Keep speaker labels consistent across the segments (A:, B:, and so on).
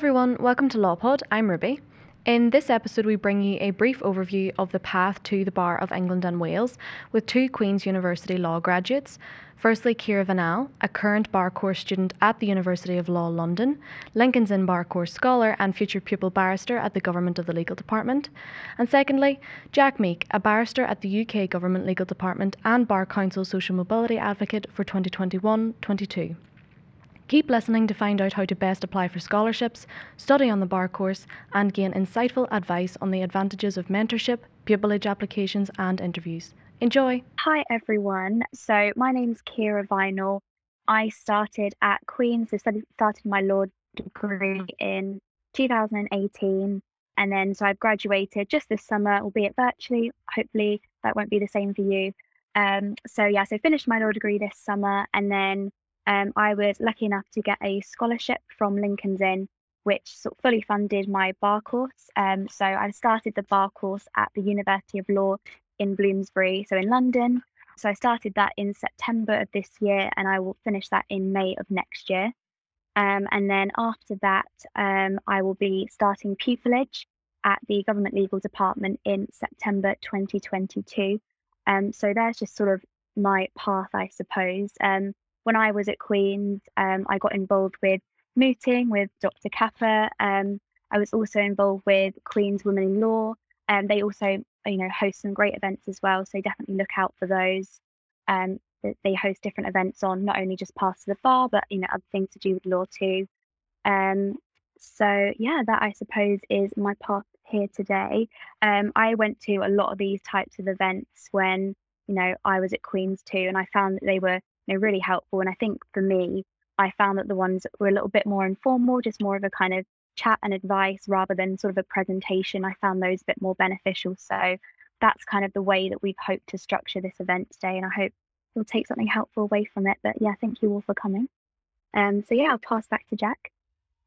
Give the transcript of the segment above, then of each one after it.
A: Everyone, welcome to LawPod. I'm Ruby. In this episode, we bring you a brief overview of the path to the Bar of England and Wales with two Queen's University law graduates. Firstly, Kira Vanal, a current bar course student at the University of Law London, Lincoln's Inn Bar course scholar, and future pupil barrister at the Government of the Legal Department. And secondly, Jack Meek, a barrister at the UK Government Legal Department and Bar Council Social Mobility Advocate for 2021 22. Keep listening to find out how to best apply for scholarships, study on the bar course, and gain insightful advice on the advantages of mentorship, pupillage applications, and interviews. Enjoy!
B: Hi everyone. So my name's Kira Vinyl. I started at Queen's, so started my law degree in 2018, and then so I've graduated just this summer, albeit virtually. Hopefully that won't be the same for you. Um, so yeah, so finished my law degree this summer, and then um, I was lucky enough to get a scholarship from Lincoln's Inn, which sort of fully funded my bar course. Um, so I started the bar course at the University of Law in Bloomsbury, so in London. So I started that in September of this year, and I will finish that in May of next year. Um, and then after that, um, I will be starting pupillage at the Government Legal Department in September 2022. Um, so there's just sort of my path, I suppose. Um, when I was at Queen's, um, I got involved with mooting with Dr. Kappa. Um, I was also involved with Queen's Women in Law. and they also, you know, host some great events as well. So definitely look out for those. Um, they host different events on not only just Paths to the Bar, but you know, other things to do with law too. Um, so yeah, that I suppose is my path here today. Um, I went to a lot of these types of events when you know I was at Queen's too, and I found that they were know, really helpful. And I think for me, I found that the ones that were a little bit more informal, just more of a kind of chat and advice rather than sort of a presentation, I found those a bit more beneficial. So that's kind of the way that we've hoped to structure this event today. And I hope you'll take something helpful away from it. But yeah, thank you all for coming. Um, so yeah, I'll pass back to Jack.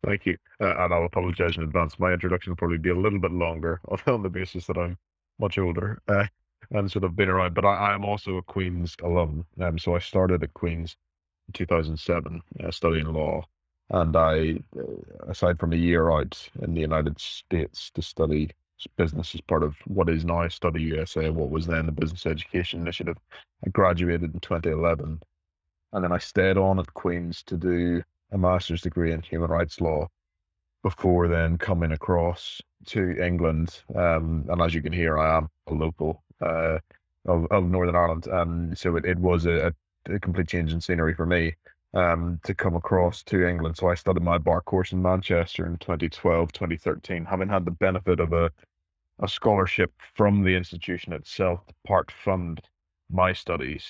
C: Thank you. Uh, and I'll apologize in advance. My introduction will probably be a little bit longer on the basis that I'm much older. Uh, and sort of been around. But I, am also a Queen's alum. Um, so I started at Queen's in 2007, uh, studying law. And I, uh, aside from a year out in the United States to study business as part of what is now Study USA, what was then the Business Education Initiative, I graduated in 2011. And then I stayed on at Queen's to do a master's degree in human rights law before then coming across to England. Um, and as you can hear, I am a local uh, of, of Northern Ireland. Um, so it, it was a, a complete change in scenery for me um, to come across to England. So I studied my bar course in Manchester in 2012, 2013, having had the benefit of a, a scholarship from the institution itself to part fund my studies.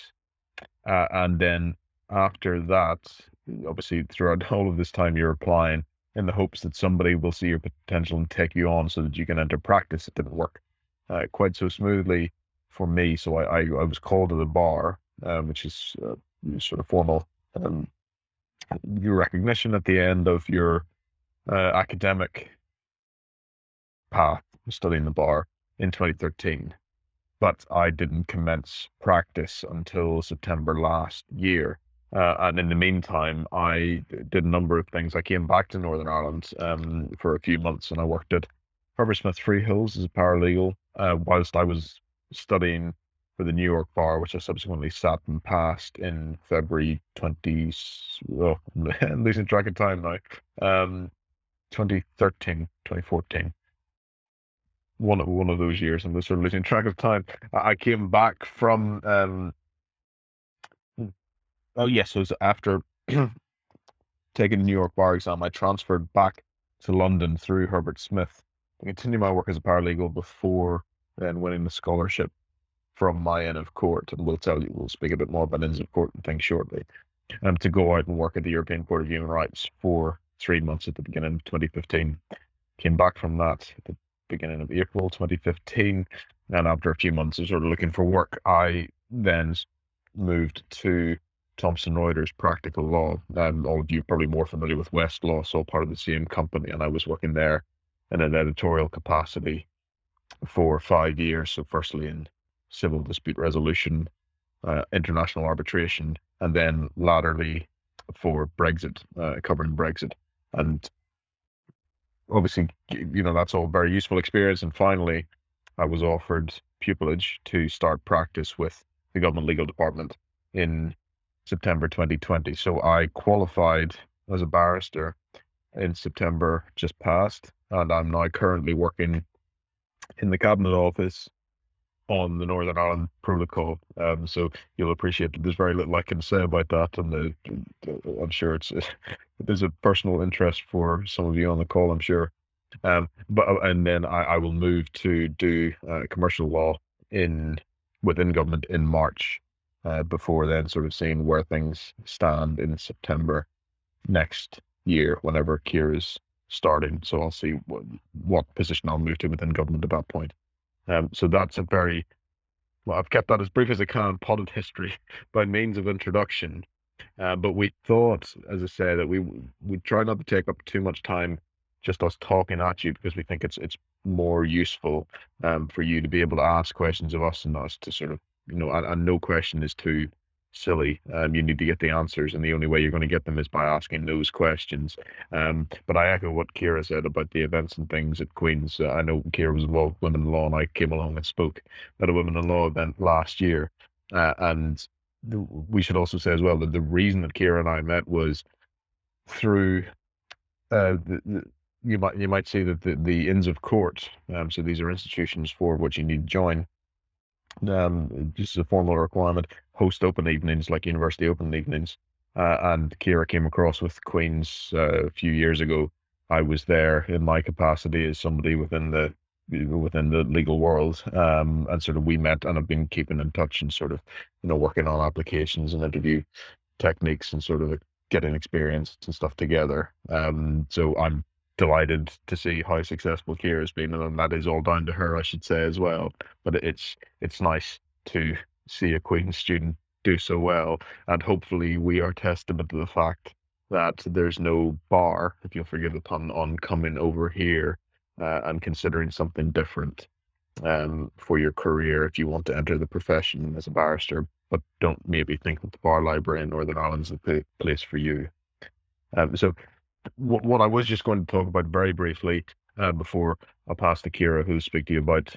C: Uh, and then after that, obviously throughout all of this time, you're applying in the hopes that somebody will see your potential and take you on so that you can enter practice. It didn't work uh, quite so smoothly for me. So I, I, I was called to the bar, um, which is uh, sort of formal um, your recognition at the end of your uh, academic path studying the bar in 2013. But I didn't commence practice until September last year. Uh, and in the meantime, I did a number of things. I came back to Northern Ireland um, for a few months and I worked at Herbert Smith Freehills as a paralegal uh, whilst I was studying for the New York bar, which I subsequently sat and passed in February 20. Oh, I'm losing track of time now. Um, 2013, 2014. One of one of those years, I'm sort of losing track of time. I came back from. Um, oh yes, it was after taking the New York bar exam, I transferred back to London through Herbert Smith to continue my work as a paralegal before then winning the scholarship from my Inn of Court, and we'll tell you, we'll speak a bit more about Inns of Court and things shortly, um, to go out and work at the European Court of Human Rights for three months at the beginning of 2015. Came back from that at the beginning of April 2015. And after a few months of sort of looking for work, I then moved to Thomson Reuters Practical Law. Um, all of you probably more familiar with Westlaw, so part of the same company, and I was working there in an editorial capacity for five years. So, firstly in civil dispute resolution, uh, international arbitration, and then latterly for Brexit, uh, covering Brexit. And obviously, you know, that's all very useful experience. And finally, I was offered pupillage to start practice with the government legal department in September 2020. So I qualified as a barrister in September just past, and I'm now currently working in the Cabinet Office on the Northern Ireland Protocol. Um, so you'll appreciate that there's very little I can say about that, and the, I'm sure it's there's a personal interest for some of you on the call. I'm sure. Um, but uh, and then I, I will move to do uh, commercial law in within government in March. Uh, before then, sort of seeing where things stand in September next year, whenever Kira's starting. So I'll see what, what position I'll move to within government at that point. Um, so that's a very well, I've kept that as brief as I can, potted history by means of introduction. Uh, but we thought, as I say, that we we try not to take up too much time just us talking at you because we think it's it's more useful um, for you to be able to ask questions of us and us to sort of you know, and, and no question is too silly. Um, you need to get the answers, and the only way you're going to get them is by asking those questions. Um, but I echo what Kira said about the events and things at Queen's. Uh, I know Kira was involved with Women in Law, and I came along and spoke at a Women in Law event last year. Uh, and the, we should also say as well that the reason that Kira and I met was through uh, the, the you might you might see that the, the Inns of Court, um, so these are institutions for which you need to join, um, just a formal requirement, host open evenings like university open evenings. Uh, and Kira came across with Queen's uh, a few years ago. I was there in my capacity as somebody within the within the legal world, um, and sort of we met and have been keeping in touch and sort of you know working on applications and interview techniques and sort of getting experience and stuff together. Um, so I'm delighted to see how successful Kira's been, and that is all down to her, I should say as well. But it's it's nice to see a Queen student do so well, and hopefully we are testament to the fact that there's no bar, if you'll forgive the pun, on coming over here uh, and considering something different um, for your career if you want to enter the profession as a barrister, but don't maybe think that the bar library in Northern Ireland is the place for you. Um, so what, what I was just going to talk about very briefly uh, before I pass to Kira, who'll speak to you about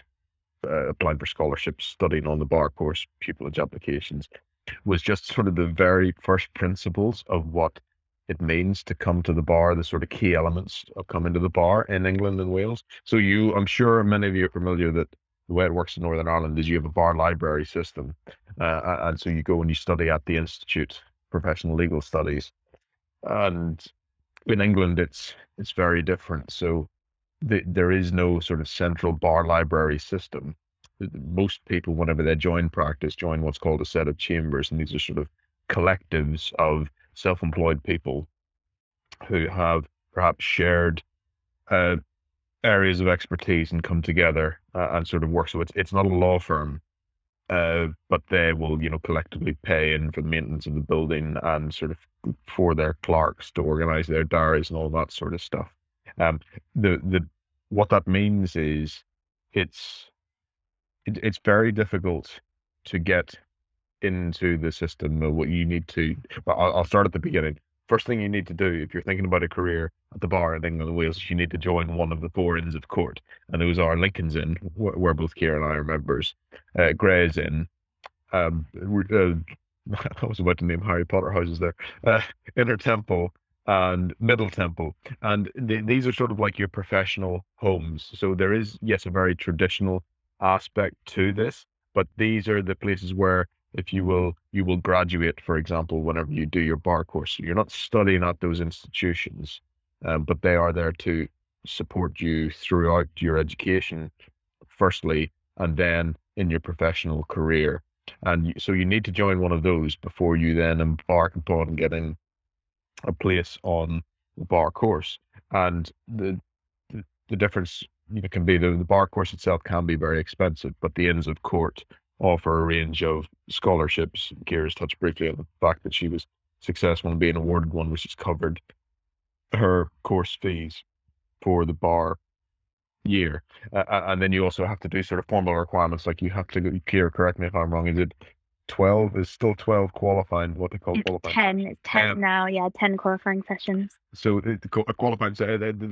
C: uh, applying for scholarships, studying on the bar course, pupillage applications, was just sort of the very first principles of what it means to come to the bar, the sort of key elements of coming to the bar in England and Wales. So you, I'm sure many of you are familiar that the way it works in Northern Ireland is you have a bar library system, uh, and so you go and you study at the Institute Professional Legal Studies, and in England, it's it's very different. So the, there is no sort of central bar library system. Most people, whenever they join practice, join what's called a set of chambers, and these are sort of collectives of self-employed people who have perhaps shared uh, areas of expertise and come together uh, and sort of work. So it's it's not a law firm uh, but they will, you know, collectively pay in for the maintenance of the building and sort of for their clerks to organize their diaries and all that sort of stuff. Um, the the what that means is it's it, it's very difficult to get into the system. What you need to, well, I'll, I'll start at the beginning first thing you need to do if you're thinking about a career at the bar in England and Wales, you need to join one of the four inns of court, and those are Lincoln's Inn, where both Kira and I are members, uh, Gray's Inn, um, uh, I was about to name Harry Potter houses there, uh, Inner Temple, and Middle Temple, and th- these are sort of like your professional homes. So there is yes a very traditional aspect to this, but these are the places where if you will you will graduate for example whenever you do your bar course you're not studying at those institutions um, but they are there to support you throughout your education firstly and then in your professional career and so you need to join one of those before you then embark upon getting a place on the bar course. And the the, the difference you know, can be the, the bar course itself can be very expensive, but the Inns of Court offer a range of scholarships. Kira's touched briefly on the fact that she was successful in being awarded one, which has covered her course fees for the bar year. Uh, and then you also have to do sort of formal requirements, like you have to, Kira, correct me if I'm wrong, is it 12 is still 12 qualifying what they call
B: it's
C: qualifying
B: 10 it's 10 um, now yeah 10 qualifying sessions
C: so the, the qualifying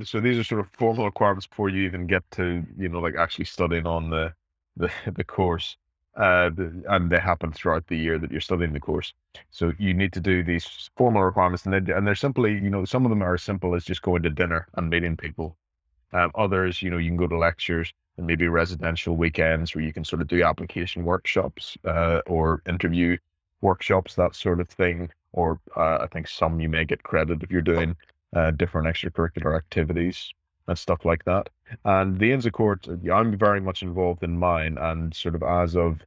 C: so these are sort of formal requirements before you even get to you know like actually studying on the the, the course uh, and they happen throughout the year that you're studying the course. So you need to do these formal requirements, and they and they're simply, you know, some of them are as simple as just going to dinner and meeting people. Um, others, you know, you can go to lectures and maybe residential weekends where you can sort of do application workshops uh, or interview workshops, that sort of thing. Or uh, I think some you may get credit if you're doing uh, different extracurricular activities and stuff like that. And the Inns of Court, I'm very much involved in mine, and sort of as of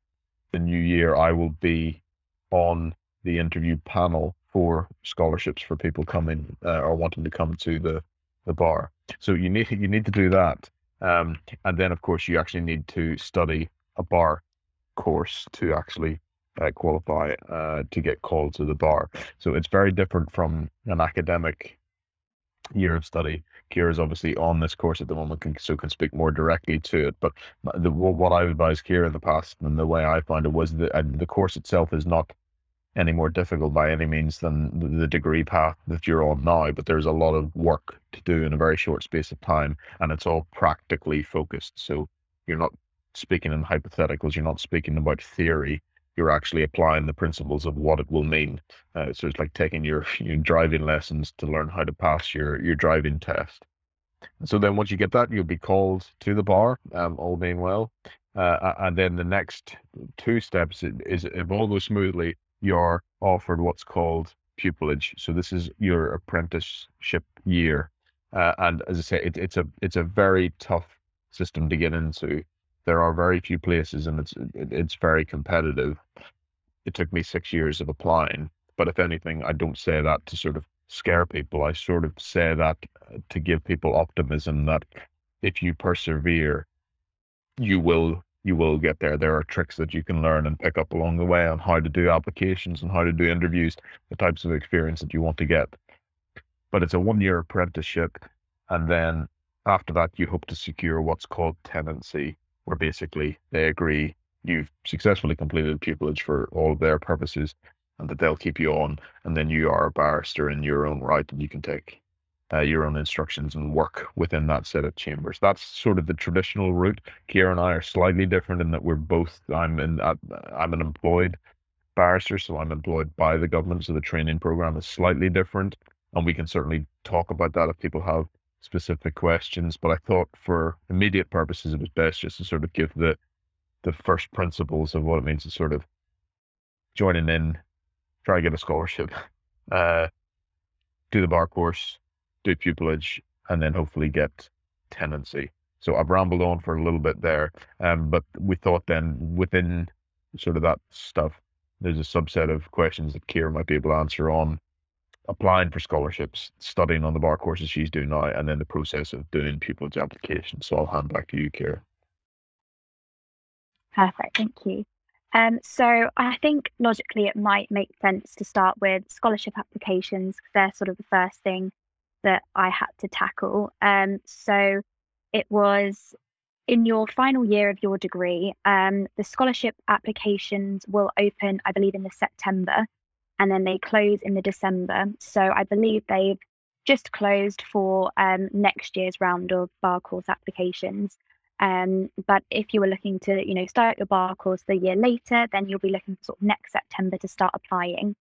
C: the new year, I will be on the interview panel for scholarships for people coming uh, or wanting to come to the the bar. So you need you need to do that, um, and then of course you actually need to study a bar course to actually uh, qualify uh, to get called to the bar. So it's very different from an academic year of study. Kira is obviously on this course at the moment, can, so can speak more directly to it. But the, what I've advised Kira in the past and the way I find it was that the course itself is not any more difficult by any means than the degree path that you're on now, but there's a lot of work to do in a very short space of time, and it's all practically focused. So you're not speaking in hypotheticals, you're not speaking about theory, you're actually applying the principles of what it will mean. Uh, so it's like taking your, your driving lessons to learn how to pass your, your driving test. So then once you get that, you'll be called to the bar, um, all being well. Uh, and then the next two steps is if all goes smoothly, you're offered what's called pupillage. So this is your apprenticeship year, uh, and as I say, it, it's a it's a very tough system to get into. There are very few places, and it's it's very competitive. It took me six years of applying, but if anything, I don't say that to sort of scare people. I sort of say that uh, to give people optimism that if you persevere, you will you will get there. There are tricks that you can learn and pick up along the way on how to do applications and how to do interviews, the types of experience that you want to get. But it's a one year apprenticeship. And then after that, you hope to secure what's called tenancy, where basically they agree you've successfully completed pupillage for all of their purposes and that they'll keep you on. And then you are a barrister in your own right and you can take uh, your own instructions and work within that set of chambers. That's sort of the traditional route. Kier and I are slightly different in that we're both. I'm in. Uh, I'm an employed barrister, so I'm employed by the government. So the training program is slightly different, and we can certainly talk about that if people have specific questions. But I thought for immediate purposes, it was best just to sort of give the the first principles of what it means to sort of joining in, try to get a scholarship, uh, do the bar course, do pupillage, and then hopefully get tenancy. So I've rambled on for a little bit there, um, but we thought then within sort of that stuff, there's a subset of questions that Kira might be able to answer on applying for scholarships, studying on the bar courses she's doing now, and then the process of doing pupillage application. So I'll hand back to you, Kira.
B: Perfect, thank you. Um, so I think logically it might make sense to start with scholarship applications because they're sort of the first thing that I had to tackle. Um, so it was in your final year of your degree, um, the scholarship applications will open, I believe, in the September, and then they close in the December. So I believe they've just closed for um, next year's round of bar course applications. Um, but if you were looking to, you know, start your bar course the year later, then you'll be looking for sort of next September to start applying.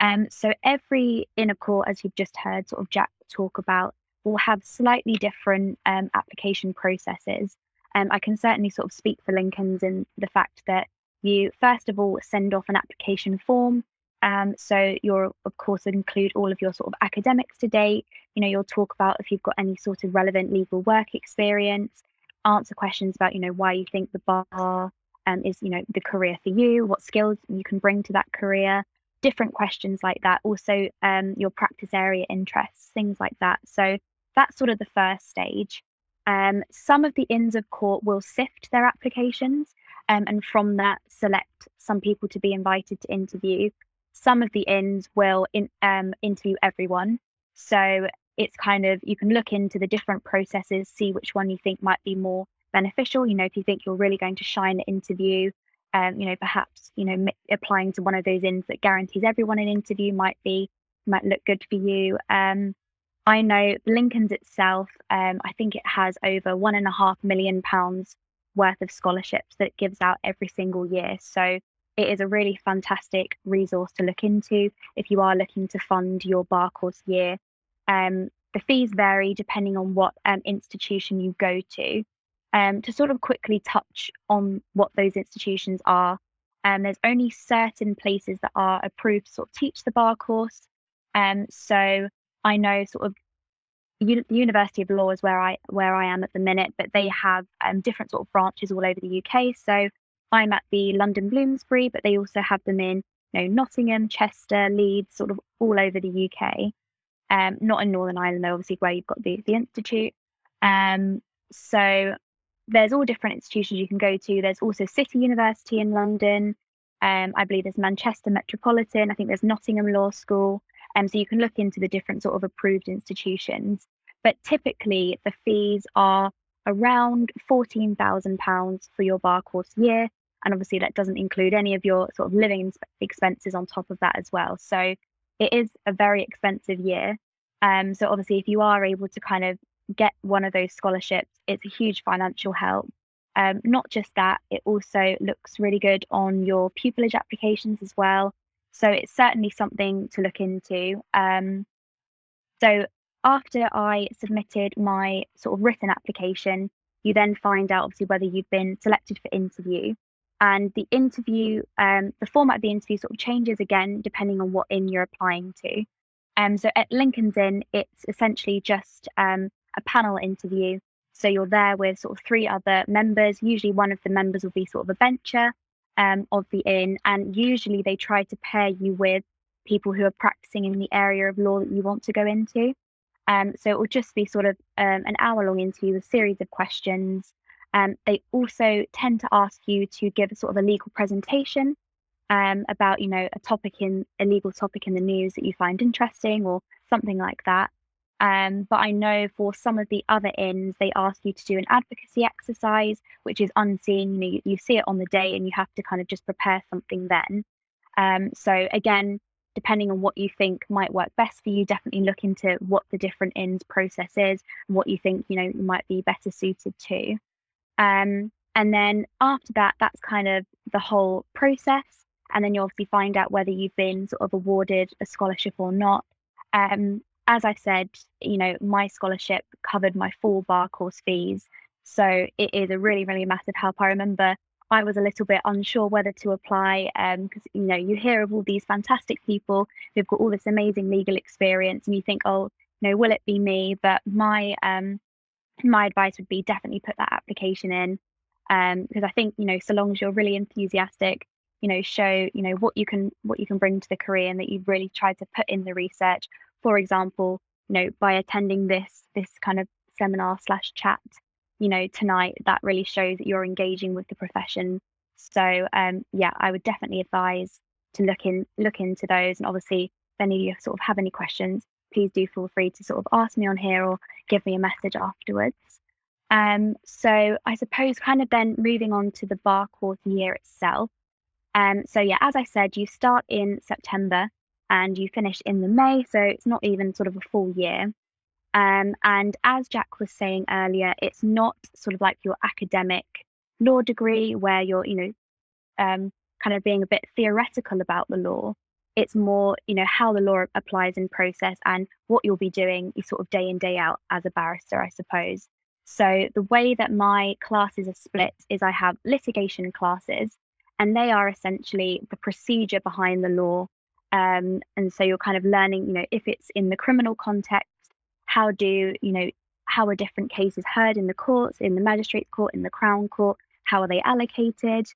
B: Um, so every Inn of Court, as you've just heard, sort of Jack talk about, will have slightly different um, application processes. Um, I can certainly sort of speak for Lincoln's in the fact that you first of all send off an application form. Um, so you'll of course include all of your sort of academics to date. You know, you'll talk about if you've got any sort of relevant legal work experience, answer questions about you know why you think the bar um, is you know the career for you, what skills you can bring to that career, different questions like that. Also, um, your practice area interests, things like that. So that's sort of the first stage. Um, some of the Inns of Court will sift their applications um, and from that select some people to be invited to interview. Some of the inns will in, um, interview everyone. So it's kind of, you can look into the different processes, see which one you think might be more beneficial. You know, if you think you're really going to shine an interview, um, you know, perhaps, you know, m- applying to one of those inns that guarantees everyone an interview might be, might look good for you. Um, I know Lincoln's itself, um, I think it has over one and a half million pounds worth of scholarships that it gives out every single year. So it is a really fantastic resource to look into if you are looking to fund your bar course year. Um, the fees vary depending on what um, institution you go to. Um, to sort of quickly touch on what those institutions are, um, there's only certain places that are approved to sort of teach the bar course. Um, so I know sort of the University of Law is where I where I am at the minute, but they have um, different sort of branches all over the UK. So I'm at the London Bloomsbury, but they also have them in you know Nottingham, Chester, Leeds, sort of all over the UK. Um, not in Northern Ireland, though, obviously where you've got the the institute. Um, so there's all different institutions you can go to. There's also City University in London. Um, I believe there's Manchester Metropolitan. I think there's Nottingham Law School. Um, so you can look into the different sort of approved institutions. But typically, the fees are around £14,000 for your bar course year. And obviously, that doesn't include any of your sort of living expenses on top of that as well. So it is a very expensive year. Um, so obviously, if you are able to kind of get one of those scholarships, it's a huge financial help. Um, not just that, it also looks really good on your pupillage applications as well. So it's certainly something to look into. Um, so after I submitted my sort of written application, you then find out obviously whether you've been selected for interview. And the interview, um, the format of the interview sort of changes again depending on what inn you're applying to. Um, so at Lincoln's Inn, it's essentially just um, a panel interview. So you're there with sort of three other members. Usually, one of the members will be sort of a bencher um, of the inn, and usually they try to pair you with people who are practicing in the area of law that you want to go into. Um, so it will just be sort of um, an hour long interview a series of questions. Um, they also tend to ask you to give a sort of a legal presentation um, about, you know, a topic in a legal topic in the news that you find interesting or something like that. Um, but I know for some of the other inns, they ask you to do an advocacy exercise, which is unseen. You know, you, you see it on the day and you have to kind of just prepare something then. Um, so again, depending on what you think might work best for you, definitely look into what the different inns process is and what you think, you know, you might be better suited to. Um, and then after that, that's kind of the whole process. And then you obviously find out whether you've been sort of awarded a scholarship or not. Um, as I said, you know, my scholarship covered my full bar course fees. So it is a really, really massive help. I remember I was a little bit unsure whether to apply because, um, you know, you hear of all these fantastic people who've got all this amazing legal experience and you think, oh, you know, will it be me? But my um, my advice would be definitely put that application in because um, I think, you know, so long as you're really enthusiastic, you know, show, you know, what you can what you can bring to the career and that you've really tried to put in the research, for example, you know, by attending this this kind of seminar slash chat, you know, tonight, that really shows that you're engaging with the profession. So um, yeah, I would definitely advise to look in look into those. And obviously, if any of you sort of have any questions, please do feel free to sort of ask me on here or give me a message afterwards. Um, so I suppose kind of then moving on to the bar course year itself. Um, so yeah, as I said, you start in September and you finish in the May, so it's not even sort of a full year. Um, and as Jack was saying earlier, it's not sort of like your academic law degree where you're, you know, um, kind of being a bit theoretical about the law. It's more, you know, how the law applies in process and what you'll be doing you sort of day in, day out as a barrister, I suppose. So the way that my classes are split is I have litigation classes, and they are essentially the procedure behind the law um, and so you're kind of learning, you know, if it's in the criminal context, how do, you know, how are different cases heard in the courts, in the magistrate's court, in the crown court, how are they allocated?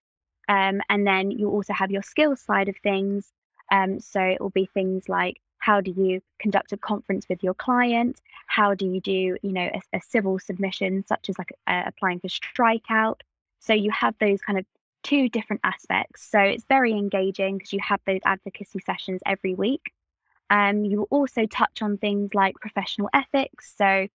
B: Um, and then you also have your skills side of things. Um, so it will be things like how do you conduct a conference with your client? How do you do, you know, a, a civil submission such as like uh, applying for strikeout? So you have those kind of two different aspects. So it's very engaging because you have those advocacy sessions every week. Um, you will also touch on things like professional ethics. So,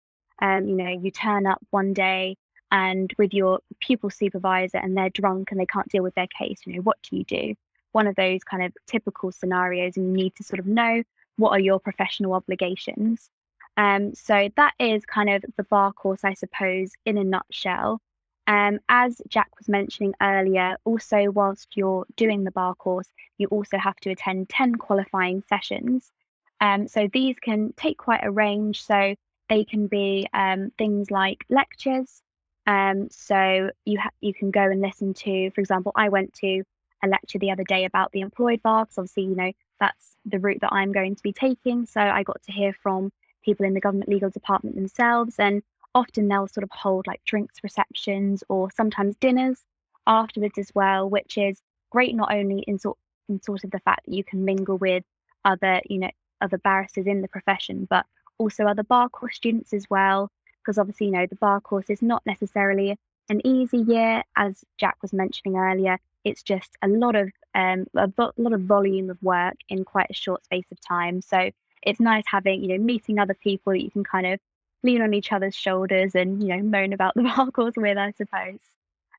B: um, you know, you turn up one day and with your pupil supervisor and they're drunk and they can't deal with their case, you know, what do you do? One of those kind of typical scenarios, and you need to sort of know what are your professional obligations. Um, so that is kind of the bar course, I suppose, in a nutshell. Um, as Jack was mentioning earlier, also whilst you're doing the bar course, you also have to attend 10 qualifying sessions. Um, so these can take quite a range. So they can be um, things like lectures. Um, so you ha- you can go and listen to, for example, I went to a lecture the other day about the employed bar because obviously you know that's the route that I'm going to be taking. So I got to hear from people in the government legal department themselves and often they'll sort of hold like drinks receptions or sometimes dinners afterwards as well, which is great not only in sort in sort of the fact that you can mingle with other, you know, other barristers in the profession, but also other bar course students as well. Because obviously, you know, the bar course is not necessarily an easy year, as Jack was mentioning earlier. It's just a lot of um, a lot of volume of work in quite a short space of time. So it's nice having, you know, meeting other people that you can kind of lean on each other's shoulders and you know moan about the bar with, I suppose.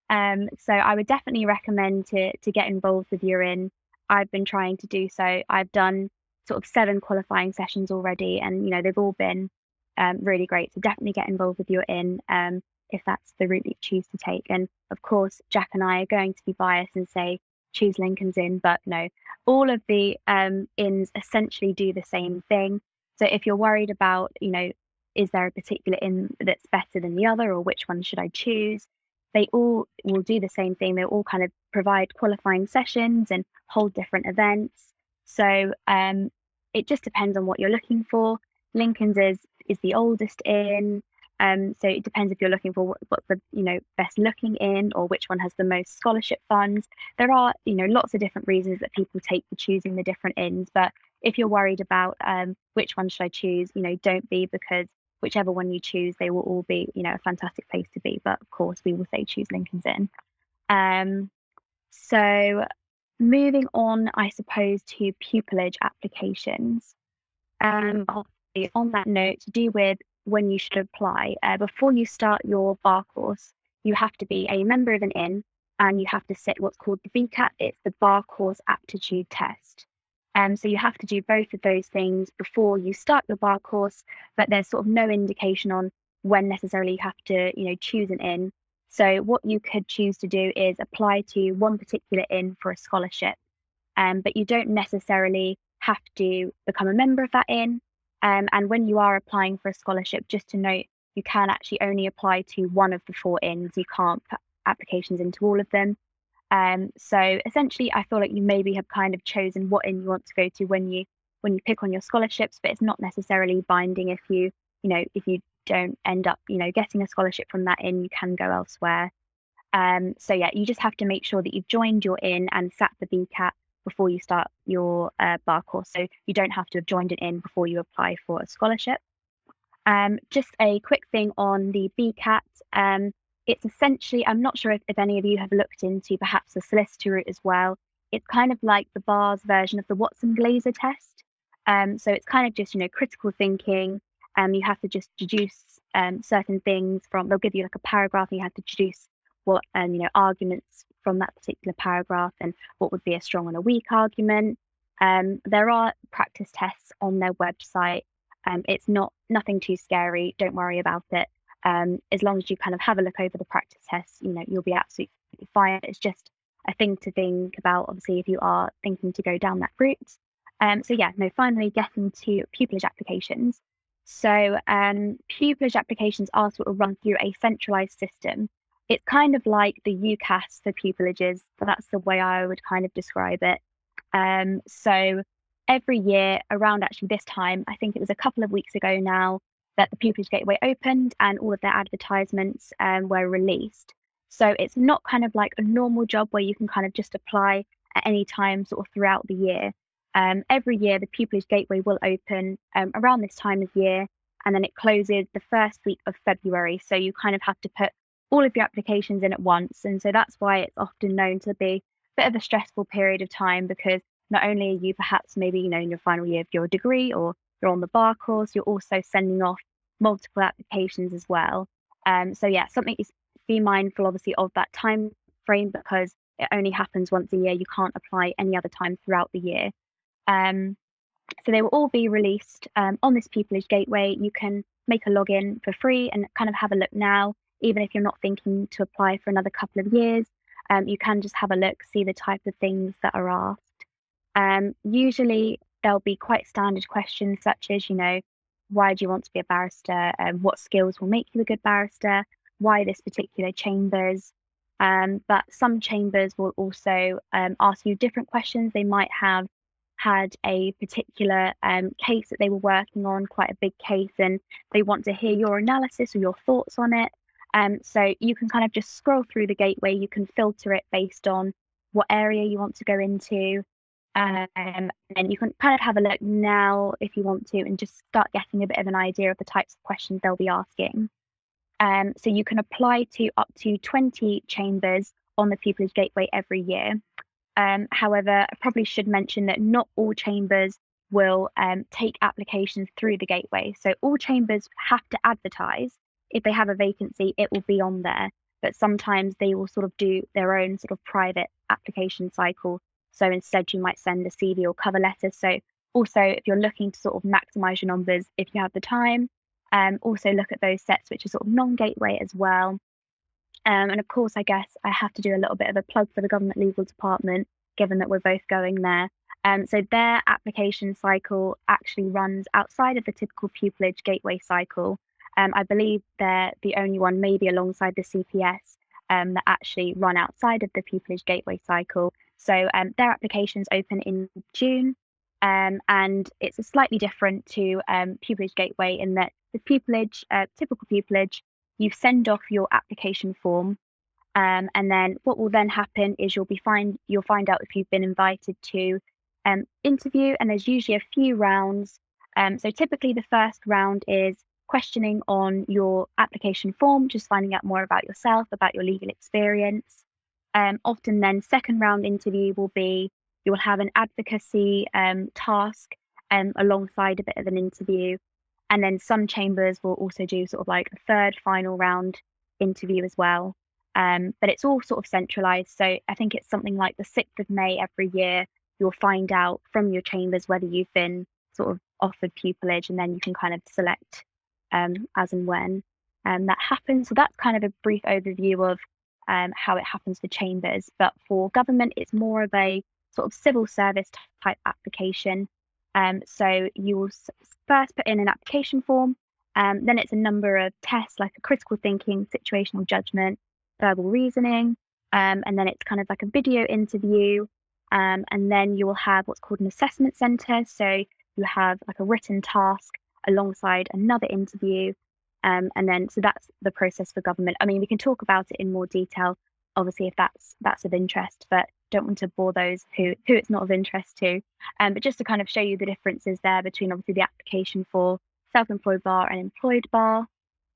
B: Um, so I would definitely recommend to to get involved with your inn. I've been trying to do so. I've done sort of seven qualifying sessions already, and you know they've all been um, really great. So definitely get involved with your inn um, if that's the route that you choose to take. And of course, Jack and I are going to be biased and say choose Lincoln's Inn, but no, all of the um, inns essentially do the same thing. So if you're worried about, you know, is there a particular inn that's better than the other or which one should I choose? They all will do the same thing. They all kind of provide qualifying sessions and hold different events. So um, it just depends on what you're looking for. Lincoln's is is the oldest inn. Um, so it depends if you're looking for what, what's the you know best looking inn or which one has the most scholarship funds. There are you know lots of different reasons that people take for choosing the different inns. But if you're worried about um, which one should I choose, you know, don't be because whichever one you choose, they will all be, you know, a fantastic place to be. But of course, we will say choose Lincoln's Inn. Um, so moving on, I suppose, to pupillage applications. Um, on that note, to do with when you should apply, uh, before you start your bar course, you have to be a member of an inn and you have to sit what's called the BCAT. It's the bar course aptitude test. Um, so you have to do both of those things before you start your bar course, but there's sort of no indication on when necessarily you have to, you know, choose an inn. So what you could choose to do is apply to one particular inn for a scholarship, um, but you don't necessarily have to become a member of that inn. Um, and when you are applying for a scholarship, just to note, you can actually only apply to one of the four inns. You can't put applications into all of them. Um, so essentially, I feel like you maybe have kind of chosen what inn you want to go to when you when you pick on your scholarships, but it's not necessarily binding if you you know if you don't end up you know getting a scholarship from that inn, you can go elsewhere. Um, so yeah, you just have to make sure that you've joined your inn and sat the BCAT before you start your uh, bar course. So you don't have to have joined it in before you apply for a scholarship. Um, just a quick thing on the BCAT. Um, it's essentially, I'm not sure if, if any of you have looked into perhaps the solicitor route as well. It's kind of like the bar's version of the Watson Glaser test. Um, so it's kind of just, you know, critical thinking. Um, you have to just deduce um, certain things from, they'll give you like a paragraph and you have to deduce what, um, you know, arguments from that particular paragraph and what would be a strong and a weak argument. Um, there are practice tests on their website. Um, it's not nothing too scary. Don't worry about it um, as long as you kind of have a look over the practice tests, you know, you'll be absolutely fine. It's just a thing to think about, obviously, if you are thinking to go down that route. Um, so yeah, no, finally getting to pupillage applications. So um, pupillage applications are sort of run through a centralized system. It's kind of like the UCAS for pupillages. So that's the way I would kind of describe it. Um, so every year around actually this time, I think it was a couple of weeks ago now, that the Pupillage Gateway opened and all of their advertisements um, were released. So it's not kind of like a normal job where you can kind of just apply at any time sort of throughout the year. Um, every year, the pupillage gateway will open um, around this time of year, and then it closes the first week of February. So you kind of have to put all of your applications in at once, and so that's why it's often known to be a bit of a stressful period of time because not only are you perhaps maybe you know in your final year of your degree or you're on the bar course, you're also sending off multiple applications as well. Um, so yeah, something is be mindful obviously of that time frame because it only happens once a year. You can't apply any other time throughout the year. Um, so they will all be released um, on this Pupillage Gateway. You can make a login for free and kind of have a look now, even if you're not thinking to apply for another couple of years. Um, you can just have a look, see the type of things that are asked. Um, usually there'll be quite standard questions such as, you know, why do you want to be a barrister? Um, what skills will make you a good barrister? Why this particular chambers? Um, but some chambers will also um, ask you different questions. They might have had a particular um, case that they were working on, quite a big case, and they want to hear your analysis or your thoughts on it. Um, so you can kind of just scroll through the gateway. You can filter it based on what area you want to go into. Um, and you can kind of have a look now if you want to and just start getting a bit of an idea of the types of questions they'll be asking. Um, so you can apply to up to 20 chambers on the Pupillage Gateway every year. Um, however, I probably should mention that not all chambers will um, take applications through the gateway. So all chambers have to advertise. If they have a vacancy, it will be on there. But sometimes they will sort of do their own sort of private application cycle so instead, you might send a CV or cover letter. So also, if you're looking to sort of maximize your numbers, if you have the time, um, also look at those sets which are sort of non-gateway as well. Um, and of course, I guess I have to do a little bit of a plug for the government legal department, given that we're both going there. Um, so their application cycle actually runs outside of the typical pupillage gateway cycle. Um, I believe they're the only one, maybe alongside the CPS, um, that actually run outside of the pupillage gateway cycle. So um, their applications open in June, um, and it's a slightly different to um, Pupillage Gateway in that the pupillage, uh, typical pupillage, you send off your application form, um, and then what will then happen is you'll be find you'll find out if you've been invited to um, interview, and there's usually a few rounds. Um, so typically, the first round is questioning on your application form, just finding out more about yourself, about your legal experience. Um, often, then, second round interview will be you will have an advocacy um, task um, alongside a bit of an interview. And then some chambers will also do sort of like a third final round interview as well. Um, but it's all sort of centralized. So I think it's something like the 6th of May every year. You'll find out from your chambers whether you've been sort of offered pupillage, and then you can kind of select um, as and when um, that happens. So that's kind of a brief overview of um, how it happens for chambers. But for government, it's more of a sort of civil service type application. Um, so you will first put in an application form, um, then it's a number of tests like a critical thinking, situational judgment, verbal reasoning, um, and then it's kind of like a video interview. Um, and then you will have what's called an assessment center. So you have like a written task alongside another interview um, and then, so that's the process for government. I mean, we can talk about it in more detail, obviously, if that's that's of interest, but don't want to bore those who who it's not of interest to. Um, but just to kind of show you the differences there between obviously the application for self-employed bar and employed bar.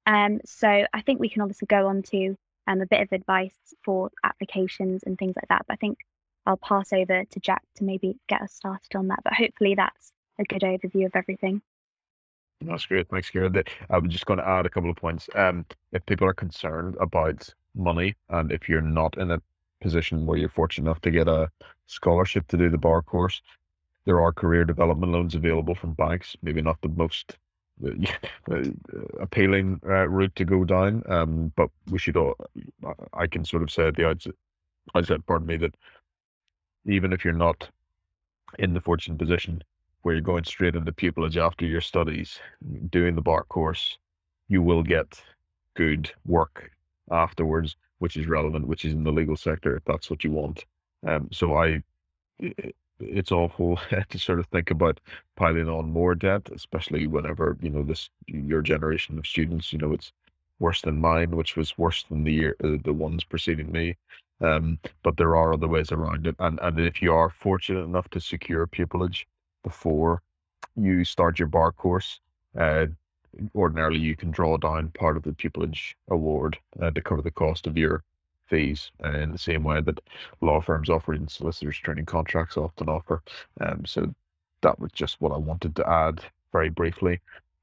B: Um, so I think we can obviously go on to um, a bit of advice for applications and things like that. But I think I'll pass over to Jack to maybe get us started on that. But hopefully that's a good overview of everything.
C: That's great. Thanks, Kieran. I'm just going to add a couple of points. Um, if people are concerned about money, and if you're not in a position where you're fortunate enough to get a scholarship to do the bar course, there are career development loans available from banks. Maybe not the most uh, appealing uh, route to go down, um, but we should all. I can sort of say at the outset, pardon me, that even if you're not in the fortunate position where you're going straight into pupillage after your studies, doing the bar course, you will get good work afterwards, which is relevant, which is in the legal sector, if that's what you want. Um, so I, it's awful to sort of think about piling on more debt, especially whenever you know this your generation of students. You know, it's worse than mine, which was worse than the year uh, the ones preceding me. Um, but there are other ways around it, and and if you are fortunate enough to secure pupillage before you start your bar course, uh, ordinarily you can draw down part of the pupillage award uh, to cover the cost of your fees uh, in the same way that law firms offering solicitors training contracts often offer. Um, so that was just what I wanted to add very briefly.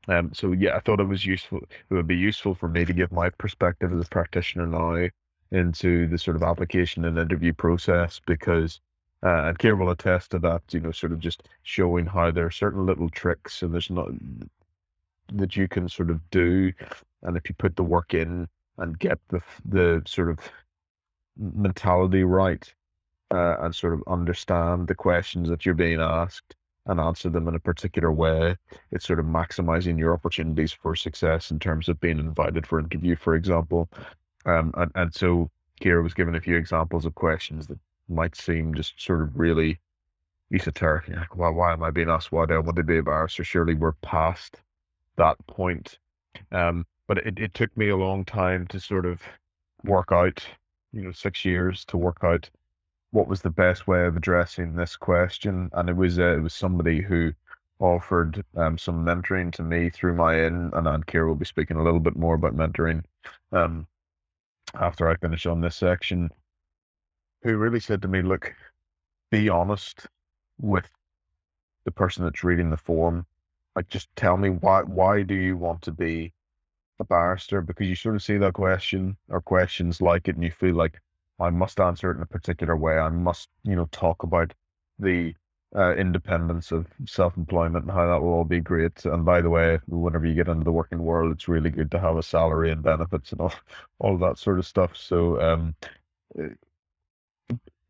C: Um, so yeah, I thought it was useful. It would be useful for me to give my perspective as a practitioner now into the sort of application and interview process because, uh, and Kira will attest to that. You know, sort of just showing how there are certain little tricks and there's not that you can sort of do, and if you put the work in and get the the sort of mentality right, uh, and sort of understand the questions that you're being asked and answer them in a particular way, it's sort of maximizing your opportunities for success in terms of being invited for an interview, for example. Um, and, and so Kira was given a few examples of questions that might seem just sort of really esoteric. Like, why, why am I being asked why do I want to be a barrister? Surely we're past that point. Um, but it, it took me a long time to sort of work out, you know, six years to work out what was the best way of addressing this question. And it was uh, it was somebody who offered um, some mentoring to me through my inn, and Ann Kira will be speaking a little bit more about mentoring um, after I finish on this section, who really said to me, look, be honest with the person that's reading the form like just tell me why why do you want to be a barrister? Because you sort of see that question or questions like it, and you feel like I must answer it in a particular way. I must, you know, talk about the uh, independence of self-employment and how that will all be great. And by the way, whenever you get into the working world, it's really good to have a salary and benefits and all, all that sort of stuff. So, um, eh,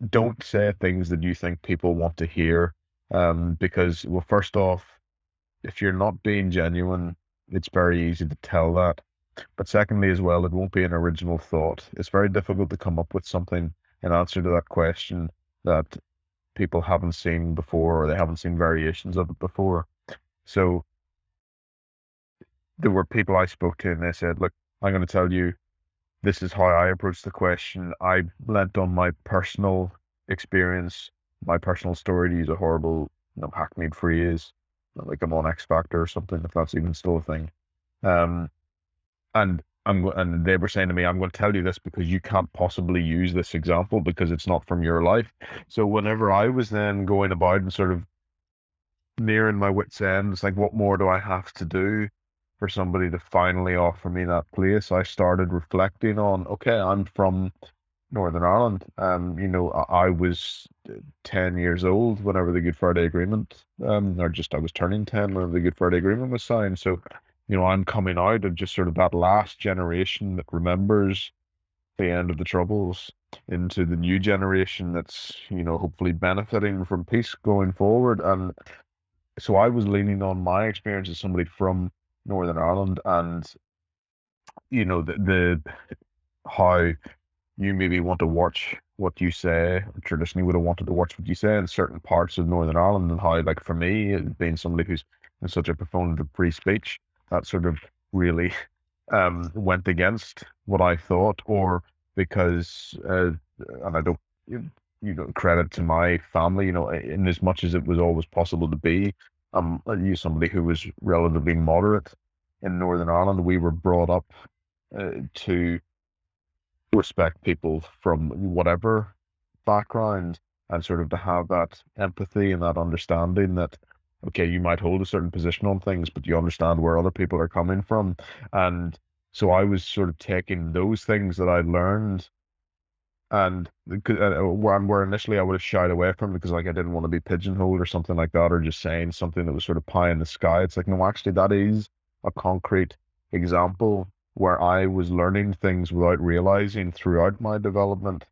C: don't say things that you think people want to hear, um, because well, first off, if you're not being genuine, it's very easy to tell that. But secondly, as well, it won't be an original thought. It's very difficult to come up with something in answer to that question that people haven't seen before or they haven't seen variations of it before. So there were people I spoke to and they said, Look, I'm going to tell you this is how I approach the question. I lent on my personal experience, my personal story to use a horrible, you know, hackneyed phrase like I'm on X Factor or something, if that's even still a thing. Um, and I'm and they were saying to me, I'm going to tell you this because you can't possibly use this example because it's not from your life. So whenever I was then going about and sort of nearing my wits end, it's like, what more do I have to do for somebody to finally offer me that place? I started reflecting on, okay, I'm from Northern Ireland. Um, you know, I, I was uh, 10 years old whenever the Good Friday Agreement, um, or just I was turning 10 when the Good Friday Agreement was signed. So, you know, I'm coming out of just sort of that last generation that remembers the end of the Troubles into the new generation that's, you know, hopefully benefiting from peace going forward. And so I was leaning on my experience as somebody from Northern Ireland and, you know, the, the how you maybe want to watch what you say, traditionally would have wanted to watch what you say in certain parts of Northern Ireland, and how, like for me, being somebody who's such a proponent of free speech, that sort of really um, went against what I thought, or because, uh, and I don't, you know, credit to my family, you know, in as much as it was always possible to be, um, you somebody who was relatively moderate in Northern Ireland, we were brought up uh, to respect people from whatever background and sort of to have that empathy and that understanding that okay you might hold a certain position on things but you understand where other people are coming from. And so i was sort of taking those things that i learned and uh, where initially I would have shied away from because like I didn't want to be pigeonholed or something like that, or just saying something that was sort of pie in the sky. It's like no, actually, that is a concrete example where I was learning things without realizing throughout my development,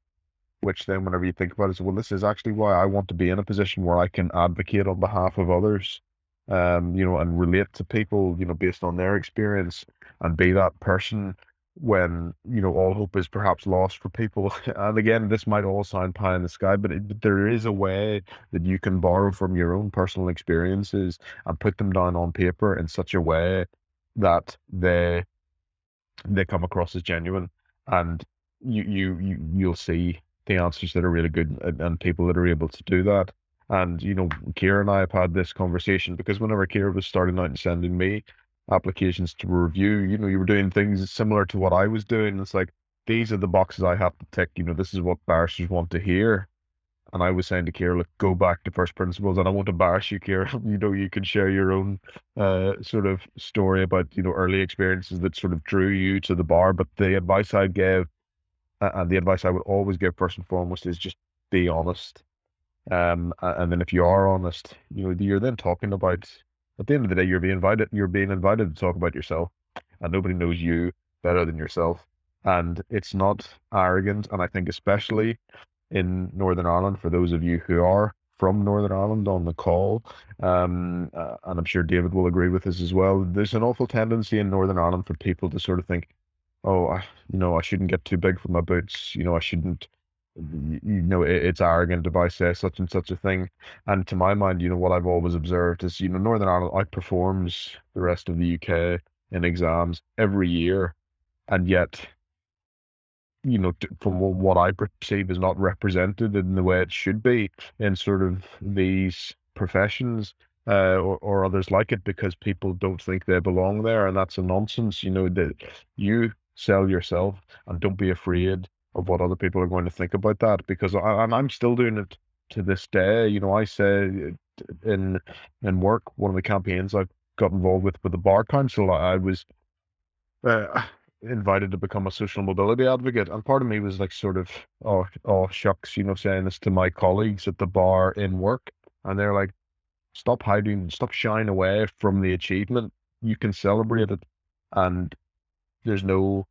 C: which then whenever you think about it, so, well, this is actually why I want to be in a position where I can advocate on behalf of others, um, you know, and relate to people, you know, based on their experience and be that person when, you know, all hope is perhaps lost for people. And again, this might all sound pie in the sky, but, it, but there is a way that you can borrow from your own personal experiences and put them down on paper in such a way that they they come across as genuine, and you you, you you'll see the answers that are really good and, and people that are able to do that. And you know, Kira and I have had this conversation because whenever Kira was starting out and sending me applications to review, you know, you were doing things similar to what I was doing. It's like these are the boxes I have to tick. You know, this is what barristers want to hear. And I was saying to Kira, look, go back to first principles. And I won't embarrass you, Kira. You know, you can share your own uh, sort of story about, you know, early experiences that sort of drew you to the bar. But the advice I gave, uh, and the advice I would always give first and foremost is just be honest. Um, and then if you are honest, you know, you're then talking about, at the end of the day, you're being invited, you're being invited to talk about yourself. And nobody knows you better than yourself. And it's not arrogant. And I think especially in Northern Ireland for those of you who are from Northern Ireland on the call, um, uh, and I'm sure David will agree with this as well. There's an awful tendency in Northern Ireland for people to sort of think, "Oh, I, you know, I shouldn't get too big for my boots. You know, I shouldn't." You know, it's arrogant I say such and such a thing. And to my mind, you know, what I've always observed is, you know, Northern Ireland outperforms the rest of the UK in exams every year, and yet you know, from what I perceive is not represented in the way it should be in sort of these professions uh, or, or others like it because people don't think they belong there. And that's a nonsense, you know, that you sell yourself and don't be afraid of what other people are going to think about that because I, and I'm still doing it to this day. You know, I say in in work, one of the campaigns I got involved with with the bar council, I, I was uh, invited to become a social mobility advocate, and part of me was like, sort of, oh, oh, shucks, you know, saying this to my colleagues at the bar in work, and they're like, stop hiding, stop shying away from the achievement. You can celebrate it, and there's no,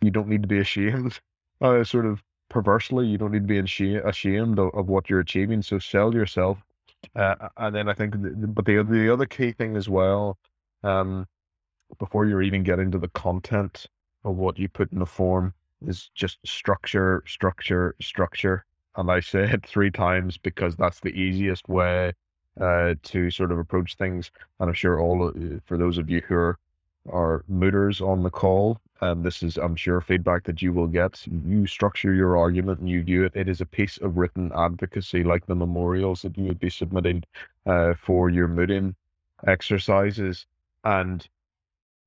C: you don't need to be ashamed. Uh, sort of perversely, you don't need to be ashamed of, of what you're achieving. So sell yourself, uh, and then I think, but the the other key thing as well, um, before you're even getting to the content of what you put in the form is just structure, structure, structure. And I say it three times because that's the easiest way uh, to sort of approach things. And I'm sure all for those of you who are, are mooters on the call, and this is, I'm sure, feedback that you will get. You structure your argument and you view it. It is a piece of written advocacy, like the memorials that you would be submitting uh, for your mooting exercises. And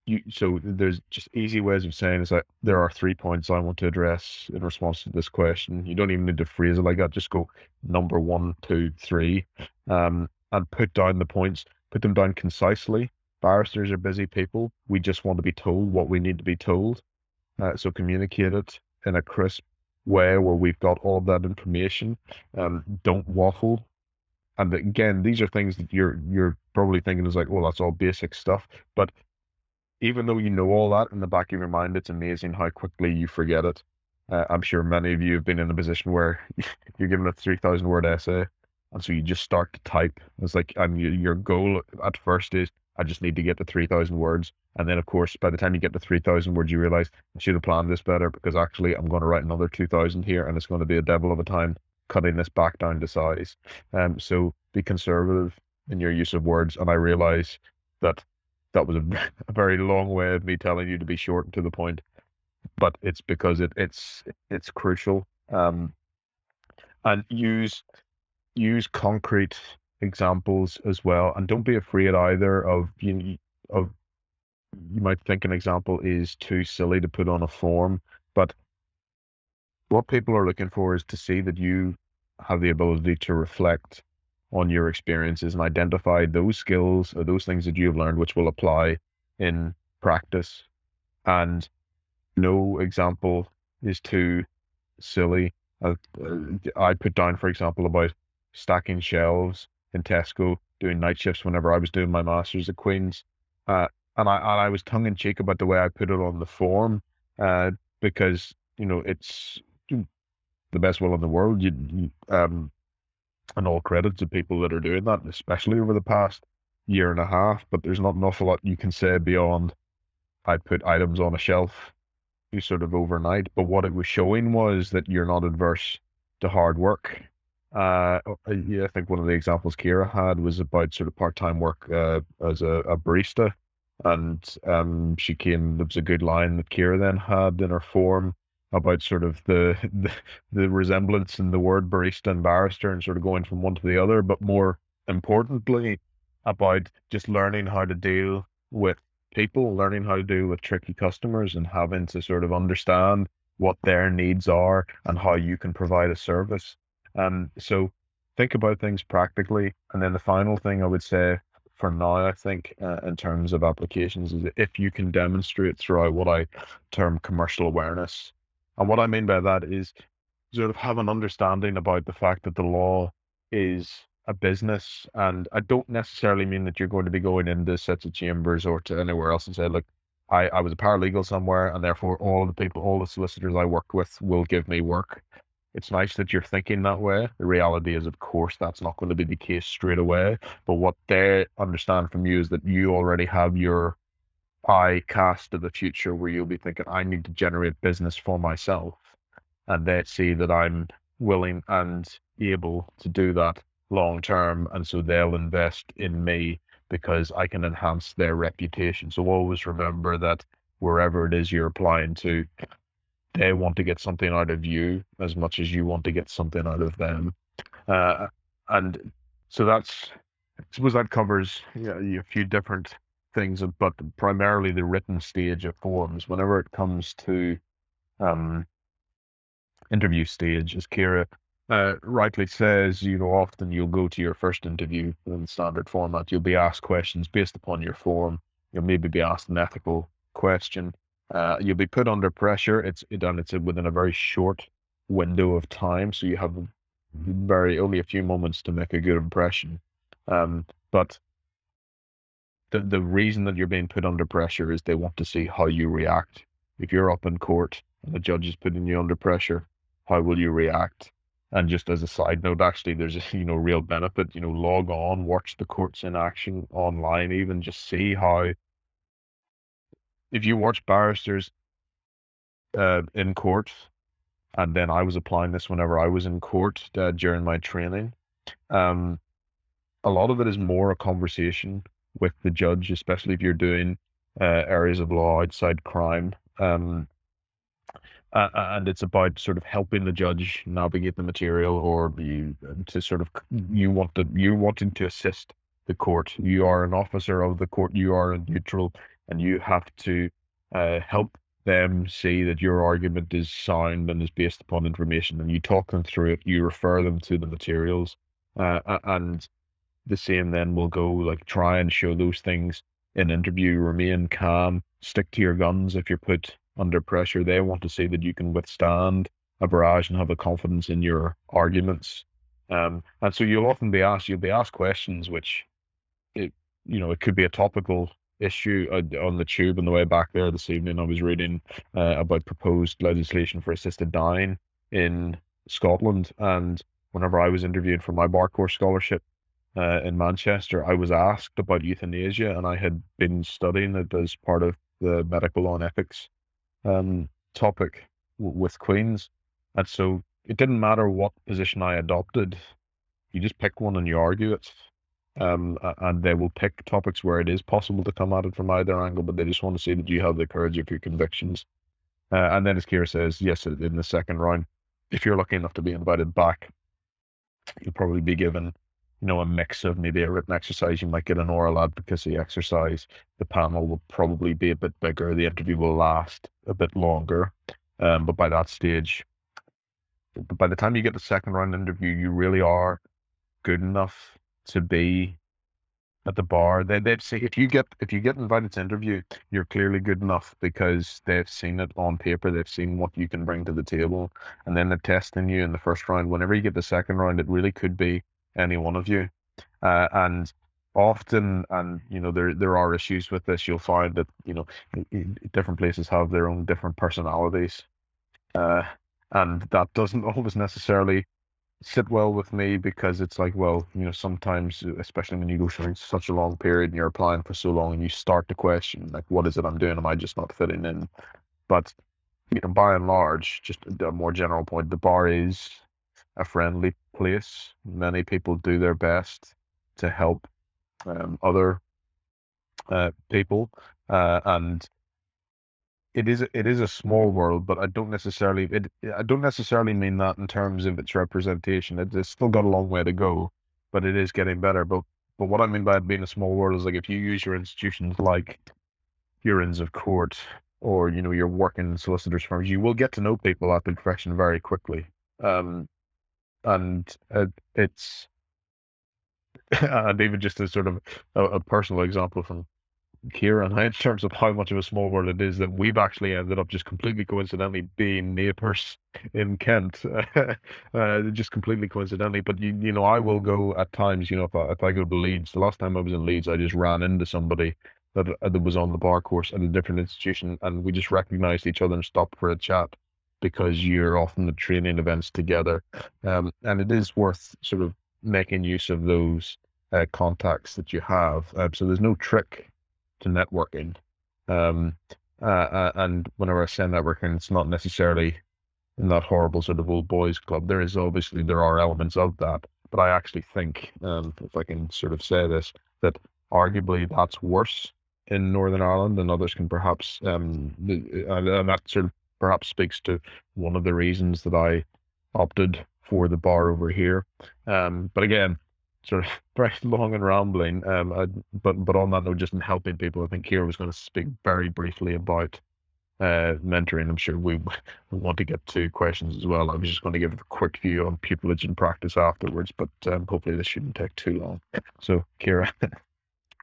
C: you so there's just easy ways of saying is that there are three points I want to address in response to this question. You don't even need to phrase it like that. Just go number one, two, three, um, and put down the points. Put them down concisely. Barristers are busy people. We just want to be told what we need to be told. Uh, so communicate it in a crisp way where we've got all of that information. Um, don't waffle. And again, these are things that you're you're probably thinking is like, well, that's all basic stuff. But even though you know all that in the back of your mind, it's amazing how quickly you forget it. Uh, I'm sure many of you have been in a position where you're given a 3,000 word essay, and so you just start to type. It's like, and your goal at first is, I just need to get to 3,000 words. And then, of course, by the time you get to 3,000 words, you realize I should have planned this better because actually I'm going to write another 2,000 here, and it's going to be a devil of a time cutting this back down to size. Um, so be conservative in your use of words. And I realize that that was a, a very long way of me telling you to be short and to the point, but it's because it, it's it's crucial. Um, and use use concrete examples as well, and don't be afraid either of you of you might think an example is too silly to put on a form, but what people are looking for is to see that you have the ability to reflect on your experiences and identify those skills or those things that you have learned which will apply in practice. And no example is too silly. Uh, I put down, for example, about stacking shelves in Tesco, doing night shifts whenever I was doing my master's at Queen's. Uh, and I and I was tongue in cheek about the way I put it on the form, uh, because you know it's the best will in the world. You, um, and all credit to people that are doing that, especially over the past year and a half. But there's not an awful lot you can say beyond I put items on a shelf you sort of overnight. But what it was showing was that you're not adverse to hard work. Uh, yeah, I think one of the examples Kira had was about sort of part time work uh, as a, a barista and um, she came. There was a good line that Kira then had in her form about sort of the, the the resemblance in the word barista and barrister and sort of going from one to the other, but more importantly about just learning how to deal with people, learning how to deal with tricky customers and having to sort of understand what their needs are and how you can provide a service. And so think about things practically. And then the final thing I would say for now, I think, uh, in terms of applications, is if you can demonstrate throughout what I term commercial awareness. And what I mean by that is sort of have an understanding about the fact that the law is a business. And I don't necessarily mean that you're going to be going into sets of chambers or to anywhere else and say, look, I, I was a paralegal somewhere, and therefore all the people, all the solicitors I work with will give me work. It's nice that you're thinking that way. The reality is, of course, that's not going to be the case straight away. But what they understand from you is that you already have your eye cast to the future where you'll be thinking, I need to generate business for myself. And they see that I'm willing and able to do that long term. And so they'll invest in me because I can enhance their reputation. So always remember that wherever it is you're applying to, they want to get something out of you as much as you want to get something out of them. Uh, and so that's, I suppose that covers you know, a few different things, but primarily the written stage of forms. Whenever it comes to um, interview stage, as Kira uh, rightly says, you know, often you'll go to your first interview in standard format. You'll be asked questions based upon your form. You'll maybe be asked an ethical question. Uh, you'll be put under pressure. It's done. It's within a very short window of time, so you have very only a few moments to make a good impression. Um, but the the reason that you're being put under pressure is they want to see how you react. If you're up in court and the judge is putting you under pressure, how will you react? And just as a side note, actually, there's a you know real benefit. You know, log on, watch the courts in action online, even just see how. If you watch barristers uh, in court, and then I was applying this whenever I was in court uh, during my training, um, a lot of it is more a conversation with the judge, especially if you're doing uh, areas of law outside crime. Um, uh, and it's about sort of helping the judge navigate the material or you to sort of you want to you wanting to assist the court. You are an officer of the court. You are a neutral and you have to uh, help them see that your argument is sound and is based upon information and you talk them through it you refer them to the materials uh, and the same then will go like try and show those things in interview remain calm stick to your guns if you're put under pressure. They want to see that you can withstand a barrage and have a confidence in your arguments. Um, and so you'll often be asked, you'll be asked questions which, it, you know, it could be a topical issue uh, on the tube on the way back there this evening. I was reading uh, about proposed legislation for assisted dying in Scotland, and whenever I was interviewed for my bar course scholarship uh, in Manchester, I was asked about euthanasia, and I had been studying it as part of the medical law and ethics um, topic w- with Queens. And so it didn't matter what position I adopted, you just pick one and you argue it. Um, and they will pick topics where it is possible to come at it from either angle, but they just want to see that you have the courage of your convictions. Uh, and then, as Kira says, yes, in the second round, if you're lucky enough to be invited back, you'll probably be given you know, a mix of maybe a written exercise. You might get an oral advocacy exercise. The panel will probably be a bit bigger. The interview will last a bit longer. Um, but by that stage, by the time you get the second round interview, you really are good enough to be at the bar. They they'd say if you get if you get invited to interview, you're clearly good enough because they've seen it on paper. They've seen what you can bring to the table, and then they're testing you in the first round. Whenever you get the second round, it really could be any one of you. Uh, and often, and you know, there there are issues with this. You'll find that you know, different places have their own different personalities, uh, and that doesn't always necessarily sit well with me because it's like, well, you know, sometimes, especially when you go through such a long period and you're applying for so long, and you start to question, like, what is it I'm doing? Am I just not fitting in? But you know, by and large, just a more general point, the bar is a friendly place. Many people do their best to help um, other uh, people, uh, and it is it is a small world, but I don't necessarily it I don't necessarily mean that in terms of its representation. It, it's still got a long way to go, but it is getting better. But but what I mean by it being a small world is like if you use your institutions like your Inns of Court or you know your working solicitors firms, you will get to know people at the profession very quickly. Um, and it, it's and even just as sort of a, a personal example from Kira in terms of how much of a small world it is that we've actually ended up just completely coincidentally being neighbours in Kent, uh, just completely coincidentally. But you, you know, I will go at times. You know, if I, if I go to Leeds, the last time I was in Leeds, I just ran into somebody that uh, that was on the bar course at a different institution, and we just recognised each other and stopped for a chat because you're often at training events together, um, and it is worth sort of making use of those uh, contacts that you have. Uh, so there's no trick to networking. Um, uh, uh, and whenever I say networking, it's not necessarily in that horrible sort of old boys club. There is obviously there are elements of that, but I actually think, um, if I can sort of say this, that arguably that's worse in Northern Ireland, and others can perhaps, um, and that sort of perhaps speaks to one of the reasons that I opted for the bar over here. Um, but again, sort of very long and rambling. Um, I, but but on that note, just in helping people, I think Kira was going to speak very briefly about uh, mentoring. I'm sure we, we want to get to questions as well. I was just going to give a quick view on pupillage and practice afterwards, but um, hopefully this shouldn't take too long. So, Kira.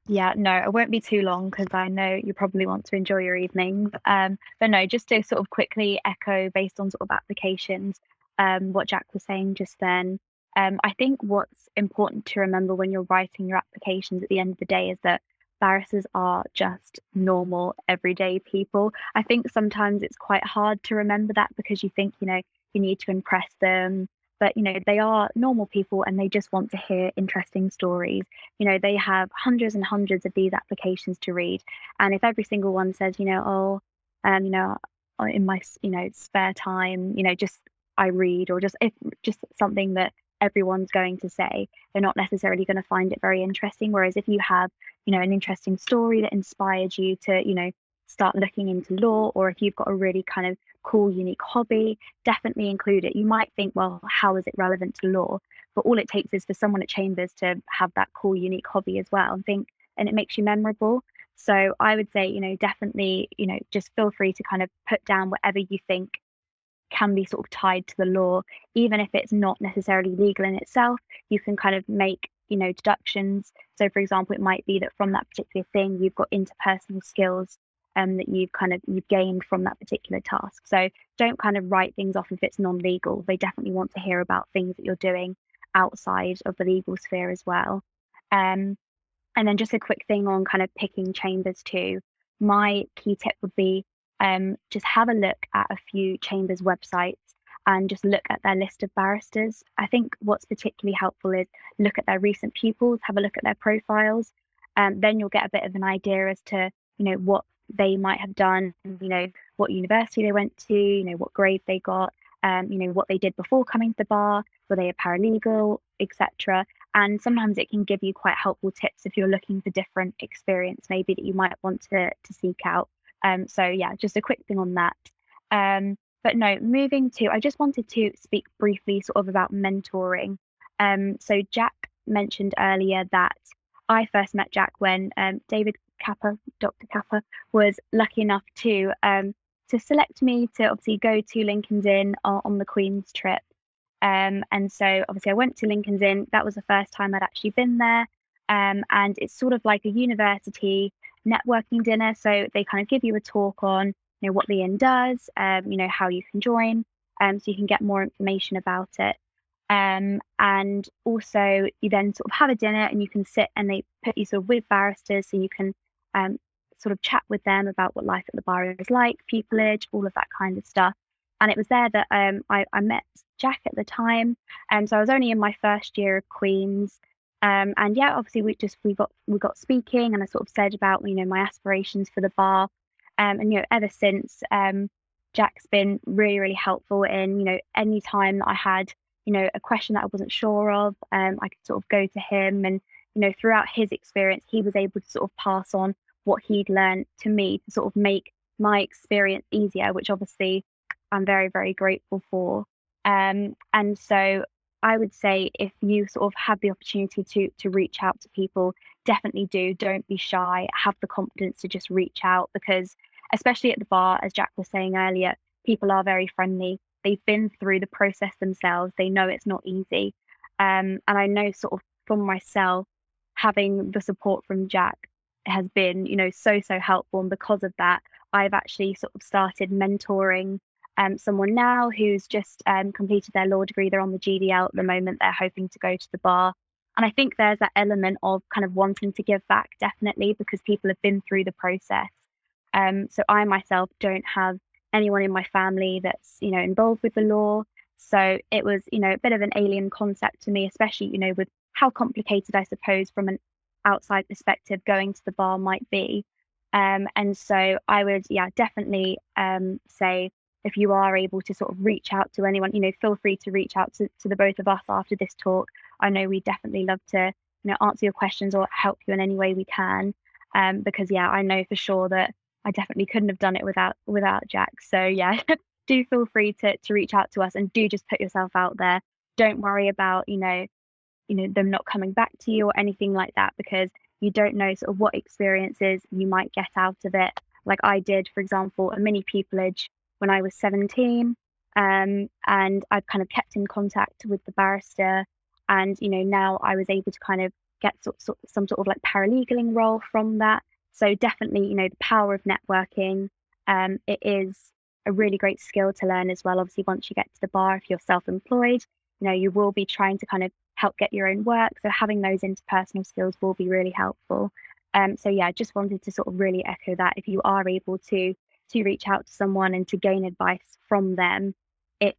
B: Yeah, no, it won't be too long because I know you probably want to enjoy your evenings. Um, but no, just to sort of quickly echo based on sort of applications, um, what Jack was saying just then. Um, I think what's important to remember when you're writing your applications at the end of the day is that barristers are just normal, everyday people. I think sometimes it's quite hard to remember that because you think, you know, you need to impress them. But, you know, they are normal people and they just want to hear interesting stories. You know, they have hundreds and hundreds of these applications to read. And if every single one says, you know, oh, um, you know, in my, you know, spare time, you know, just I read or just if just something that everyone's going to say they're not necessarily going to find it very interesting. Whereas if you have you know an interesting story that inspired you to you know start looking into law or if you've got a really kind of cool unique hobby definitely include it. You might think well how is it relevant to law? But all it takes is for someone at chambers to have that cool unique hobby as well and think and it makes you memorable. So i would say you know definitely you know just feel free to kind of put down whatever you think can be sort of tied to the law, even if it's not necessarily legal in itself. You can kind of make you know deductions. So, for example, it might be that from that particular thing, you've got interpersonal skills um, that you've kind of you've gained from that particular task. So don't kind of write things off if it's non-legal. They definitely want to hear about things that you're doing outside of the legal sphere as well. Um, and then just a quick thing on kind of picking chambers too. My key tip would be um, just have a look at a few chambers websites and just look at their list of barristers. I think what's particularly helpful is look at their recent pupils, have a look at their profiles, and um, then you'll get a bit of an idea as to you know what they might have done, you know what university they went to, you know what grade they got, um, you know what they did before coming to the bar, were they a paralegal, etc. And sometimes it can give you quite helpful tips if you're looking for different experience, maybe that you might want to to seek out. Um, so yeah, just a quick thing on that. Um, but no, moving to, I just wanted to speak briefly sort of about mentoring. Um, so Jack mentioned earlier that I first met Jack when um, David Kappa, Dr. Kappa, was lucky enough to um, to select me to obviously go to Lincoln's Inn on, on the Queen's trip. Um, and so obviously I went to Lincoln's Inn. That was the first time I'd actually been there. Um, and it's sort of like a university networking dinner. So they kind of give you a talk on, you know, what the inn does, um, you know, how you can join, um, so you can get more information about it. Um, and also you then sort of have a dinner and you can sit and they put you sort of with barristers so you can um, sort of chat with them about what life at the bar is like, pupillage, all of that kind of stuff. And it was there that um, I, I met Jack at the time. And um, so I was only in my first year of Queen's. Um, and yeah, obviously we just we got we got speaking, and I sort of said about you know my aspirations for the bar, um, and you know ever since um, Jack's been really really helpful in you know any time that I had you know a question that I wasn't sure of, um, I could sort of go to him, and you know throughout his experience, he was able to sort of pass on what he'd learned to me to sort of make my experience easier, which obviously I'm very, very grateful for. Um, and so I would say if you sort of have the opportunity to to reach out to people, definitely do. Don't be shy. Have the confidence to just reach out because especially at the bar, as Jack was saying earlier, people are very friendly. They've been through the process themselves. They know it's not easy. Um, and I know sort of from myself, having the support from Jack has been, you know, so, so helpful. And because of that, I've actually sort of started mentoring um, someone now who's just um, completed their law degree. They're on the GDL at the moment. They're hoping to go to the bar. And I think there's that element of kind of wanting to give back, definitely, because people have been through the process. Um, so I myself don't have anyone in my family that's, you know, involved with the law. So it was, you know, a bit of an alien concept to me, especially, you know, with how complicated I suppose from an outside perspective going to the bar might be. Um, and so I would, yeah, definitely um, say if you are able to sort of reach out to anyone, you know, feel free to reach out to, to the both of us after this talk. I know we definitely love to, you know, answer your questions or help you in any way we can. Um, because yeah, I know for sure that I definitely couldn't have done it without without Jack. So yeah, do feel free to to reach out to us and do just put yourself out there. Don't worry about, you know, you know, them not coming back to you or anything like that because you don't know sort of what experiences you might get out of it. Like I did, for example, a mini pupillage when I was 17. Um, and I've kind of kept in contact with the barrister. And, you know, now I was able to kind of get sort, some sort of like paralegaling role from that. So definitely, you know, the power of networking. Um, it is a really great skill to learn as well. Obviously, once you get to the bar, if you're self-employed, you know, you will be trying to kind of help get your own work. So having those interpersonal skills will be really helpful. Um, so yeah, I just wanted to sort of really echo that. If you are able to to reach out to someone and to gain advice from them, it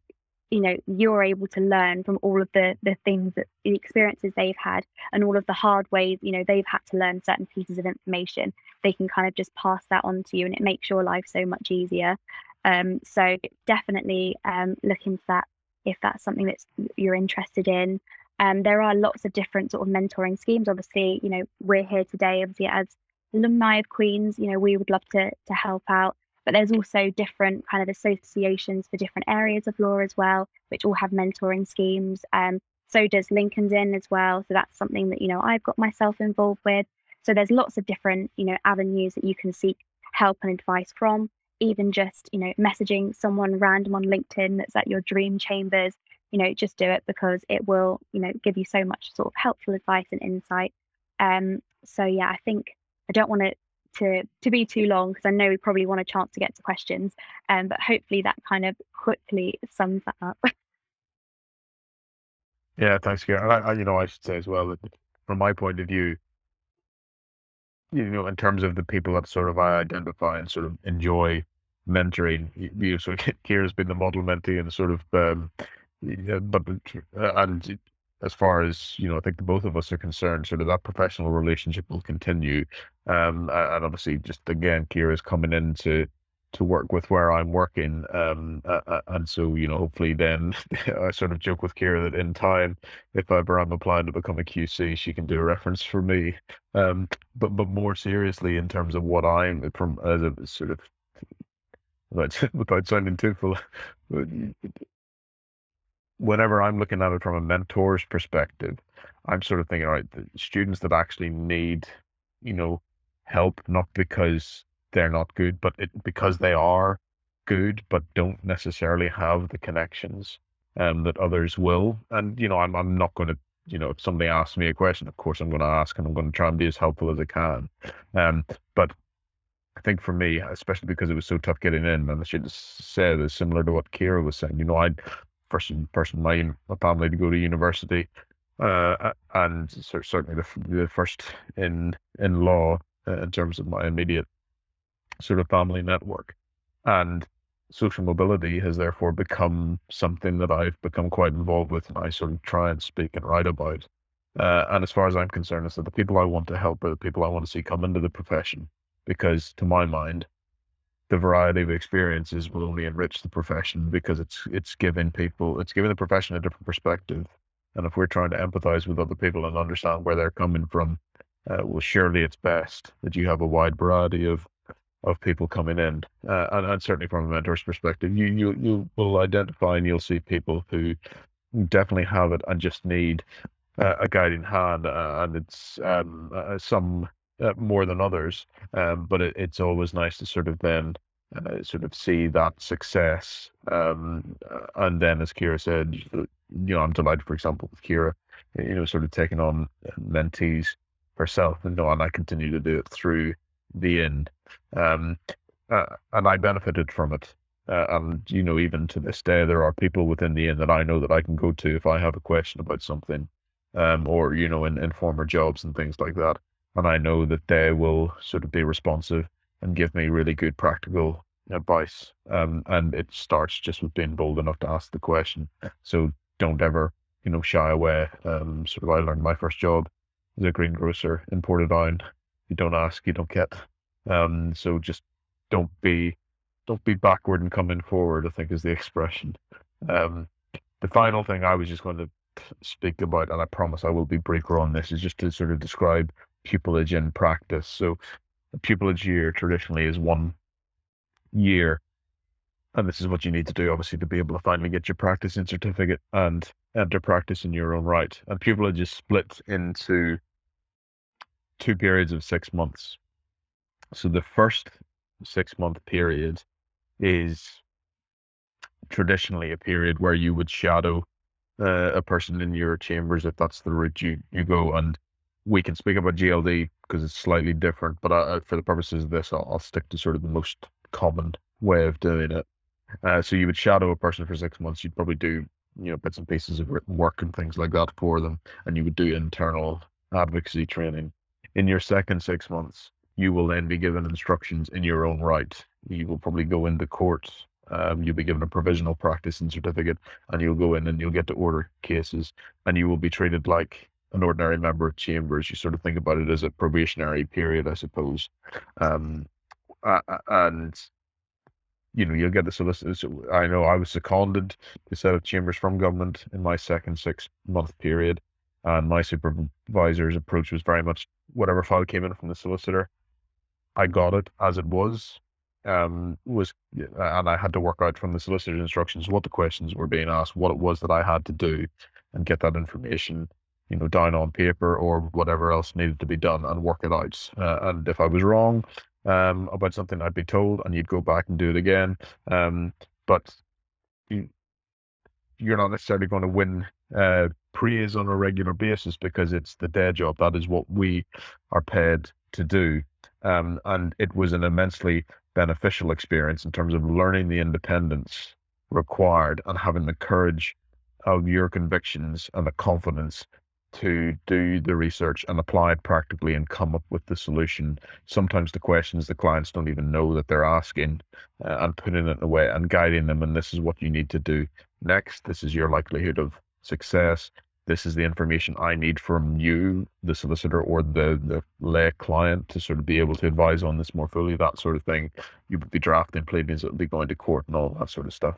B: you know you're able to learn from all of the the things that the experiences they've had and all of the hard ways you know they've had to learn certain pieces of information. They can kind of just pass that on to you and it makes your life so much easier. Um, so definitely um, look into that if that's something that you're interested in. Um, there are lots of different sort of mentoring schemes. Obviously you know we're here today obviously as alumni of queens you know we would love to to help out but there's also different kind of associations for different areas of law as well, which all have mentoring schemes. Um, so does Lincoln's Inn as well. So that's something that, you know, I've got myself involved with. So there's lots of different, you know, avenues that you can seek help and advice from. Even just, you know, messaging someone random on LinkedIn that's at your dream chambers, you know, just do it because it will, you know, give you so much sort of helpful advice and insight. Um, so yeah, I think I don't want to to to be too long because I know we probably want a chance to get to questions. Um, but hopefully that kind of quickly sums that up.
C: yeah, thanks, Kira. I, I, you know, I should say as well that from my point of view, you know, in terms of the people that sort of I identify and sort of enjoy mentoring, you, you so Kira's been the model mentee and sort of, um, but uh, and as far as you know, I think the both of us are concerned, sort of that professional relationship will continue. Um, and obviously, just again, Kira's coming in to to work with where I'm working. Um, uh, and so you know, hopefully, then I sort of joke with Kira that in time, if ever I'm applying to become a QC, she can do a reference for me. Um, but but more seriously, in terms of what I'm from as a sort of without, without sounding too full, whenever I'm looking at it from a mentor's perspective, I'm sort of thinking, all right, the students that actually need, you know, help, not because they're not good, but it, because they are good, but don't necessarily have the connections um, that others will. And, you know, I'm, I'm not going to, you know, if somebody asks me a question, of course I'm going to ask and I'm going to try and be as helpful as I can. Um, but I think for me, especially because it was so tough getting in, and I should say this similar to what Kira was saying, you know, I first person my my family to go to university, uh, and certainly the the first in in law uh, in terms of my immediate sort of family network, and social mobility has therefore become something that I've become quite involved with, and I sort of try and speak and write about. Uh, and as far as I'm concerned, it's that the people I want to help are the people I want to see come into the profession, because to my mind, the variety of experiences will only enrich the profession because it's it's giving people it's giving the profession a different perspective. And if we're trying to empathize with other people and understand where they're coming from uh, well, surely it's best that you have a wide variety of of people coming in, uh, and, and certainly from a mentor's perspective, you you you will identify and you'll see people who definitely have it and just need uh, a guiding hand, uh, and it's um, uh, some uh, more than others. Um, but it, it's always nice to sort of then uh, sort of see that success. Um, uh, and then, as Kira said, you know, I'm delighted, for example, with Kira, you know, sort of taking on mentees herself, and, you know, and I continue to do it through the inn. Um, uh, and I benefited from it. Uh, and you know, even to this day, there are people within the inn that I know that I can go to if I have a question about something, um, or you know, in, in former jobs and things like that. And I know that they will sort of be responsive and give me really good practical advice. Um, and it starts just with being bold enough to ask the question. So don't ever, you know, shy away. Um, sort of, I learned my first job as a greengrocer in Portadown. You don't ask, you don't get. Um, so just don't be, don't be backward and coming forward. I think is the expression. Um, the final thing I was just going to speak about, and I promise I will be briefer on this, is just to sort of describe pupillage in practice. So, a pupillage year traditionally is one year. And this is what you need to do, obviously, to be able to finally get your practicing certificate and enter practice in your own right. And pupillage is split into two periods of six months. So the first six month period is traditionally a period where you would shadow uh, a person in your chambers if that's the route you, you go. And we can speak about GLD because it's slightly different, but uh, for the purposes of this, I'll, I'll stick to sort of the most common way of doing it. Uh, so you would shadow a person for six months. You'd probably do you know bits and pieces of written work and things like that for them, and you would do internal advocacy training. In your second six months, you will then be given instructions in your own right. You will probably go into court. Um, you'll be given a provisional practice and certificate, and you'll go in and you'll get to order cases, and you will be treated like an ordinary member of chambers. You sort of think about it as a probationary period, I suppose. Um, and you know you'll get the solicitors. I know I was seconded to set of chambers from government in my second six month period, and my supervisor's approach was very much whatever file came in from the solicitor, I got it as it was. Um, was and I had to work out from the solicitor's instructions what the questions were being asked, what it was that I had to do, and get that information you know, down on paper or whatever else needed to be done and work it out. Uh, and if I was wrong, um, about something I'd be told, and you'd go back and do it again. Um, but you, you're not necessarily going to win uh, praise on a regular basis because it's the day job. That is what we are paid to do. Um, and it was an immensely beneficial experience in terms of learning the independence required and having the courage of your convictions and the confidence to do the research and apply it practically and come up with the solution. Sometimes the questions the clients don't even know that they're asking uh, and putting it away and guiding them. And this is what you need to do next. This is your likelihood of success. This is the information I need from you, the solicitor or the, the lay client to sort of be able to advise on this more fully, that sort of thing. You would be drafting pleadings, it would be going to court and all that sort of stuff.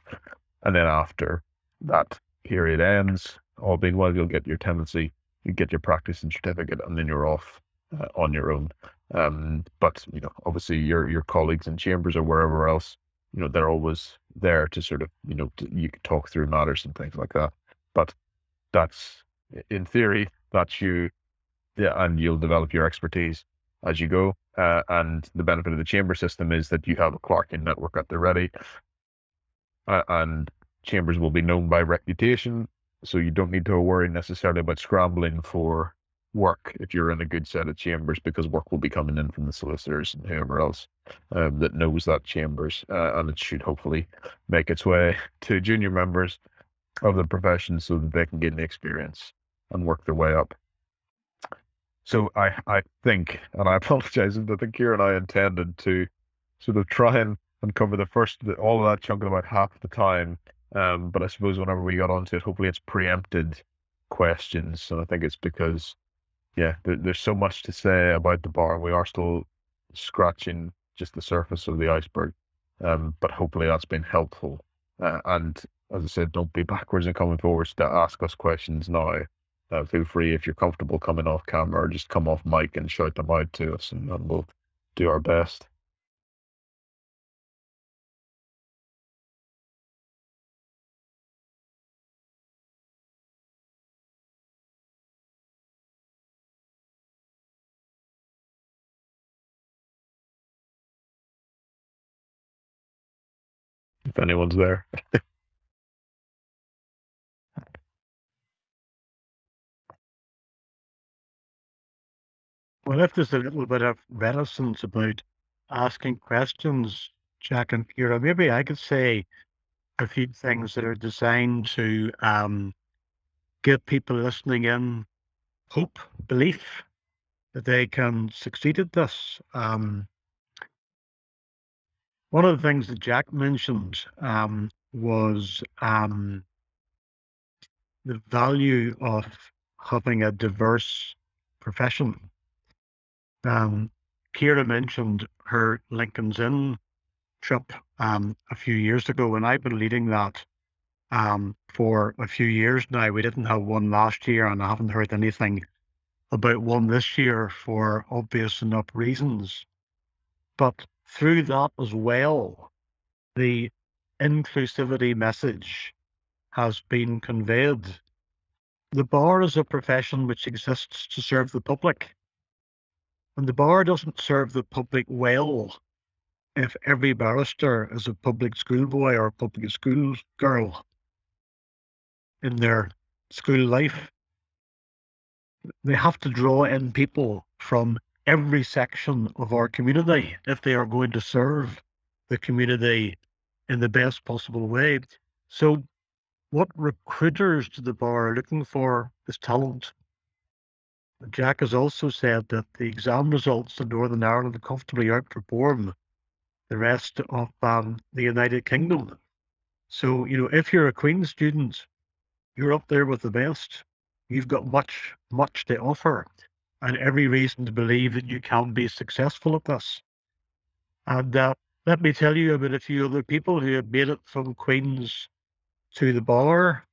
C: And then after that period ends, all being well, you'll get your tenancy you get your practicing certificate, and then you're off uh, on your own. Um, but you know, obviously, your your colleagues in chambers or wherever else, you know, they're always there to sort of, you know, to, you can talk through matters and things like that. But that's in theory, that's you, yeah, and you'll develop your expertise as you go. Uh, and the benefit of the chamber system is that you have a clerking network at the ready, uh, and chambers will be known by reputation so you don't need to worry necessarily about scrambling for work if you're in a good set of chambers because work will be coming in from the solicitors and whoever else um, that knows that chambers uh, and it should hopefully make its way to junior members of the profession so that they can gain the experience and work their way up. So I, I think, and I apologize, I think Kira and I intended to sort of try and, and cover the first, all of that chunk in about half the time um, but I suppose whenever we got onto it, hopefully it's preempted questions. And I think it's because, yeah, there, there's so much to say about the bar, we are still scratching just the surface of the iceberg. Um, but hopefully that's been helpful. Uh, and as I said, don't be backwards and coming forwards to ask us questions now. uh, feel free if you're comfortable coming off camera just come off mic and shout them out to us, and, and we'll do our best. If anyone's there.
D: Well, if there's a little bit of reticence about asking questions, Jack and Kira, maybe I could say a few things that are designed to um, give people listening in hope, belief that they can succeed at this. Um, one of the things that Jack mentioned um, was um, the value of having a diverse profession. Um, Kira mentioned her Lincoln's Inn trip um, a few years ago, and I've been leading that um, for a few years now. We didn't have one last year, and I haven't heard anything about one this year for obvious enough reasons. But through that as well, the inclusivity message has been conveyed. The bar is a profession which exists to serve the public. And the bar doesn't serve the public well if every barrister is a public schoolboy or a public school girl in their school life. They have to draw in people from every section of our community if they are going to serve the community in the best possible way. So, what recruiters to the bar are looking for is talent. Jack has also said that the exam results in Northern Ireland comfortably outperform the rest of um, the United Kingdom. So, you know, if you're a Queen student, you're up there with the best. You've got much, much to offer, and every reason to believe that you can be successful at this. And uh, let me tell you about a few other people who have made it from Queen's to the bar,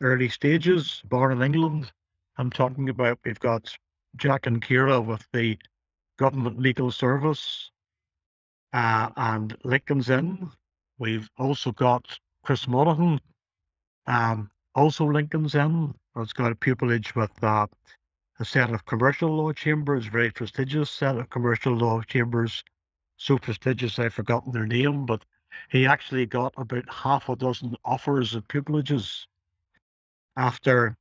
D: early stages, born in England, I'm talking about we've got Jack and Kira with the Government Legal Service uh, and Lincoln's Inn. We've also got Chris Monaghan, um, also Lincoln's Inn. It's got a pupillage with uh, a set of commercial law chambers, very prestigious set of commercial law chambers. So prestigious I've forgotten their name, but he actually got about half a dozen offers of pupillages after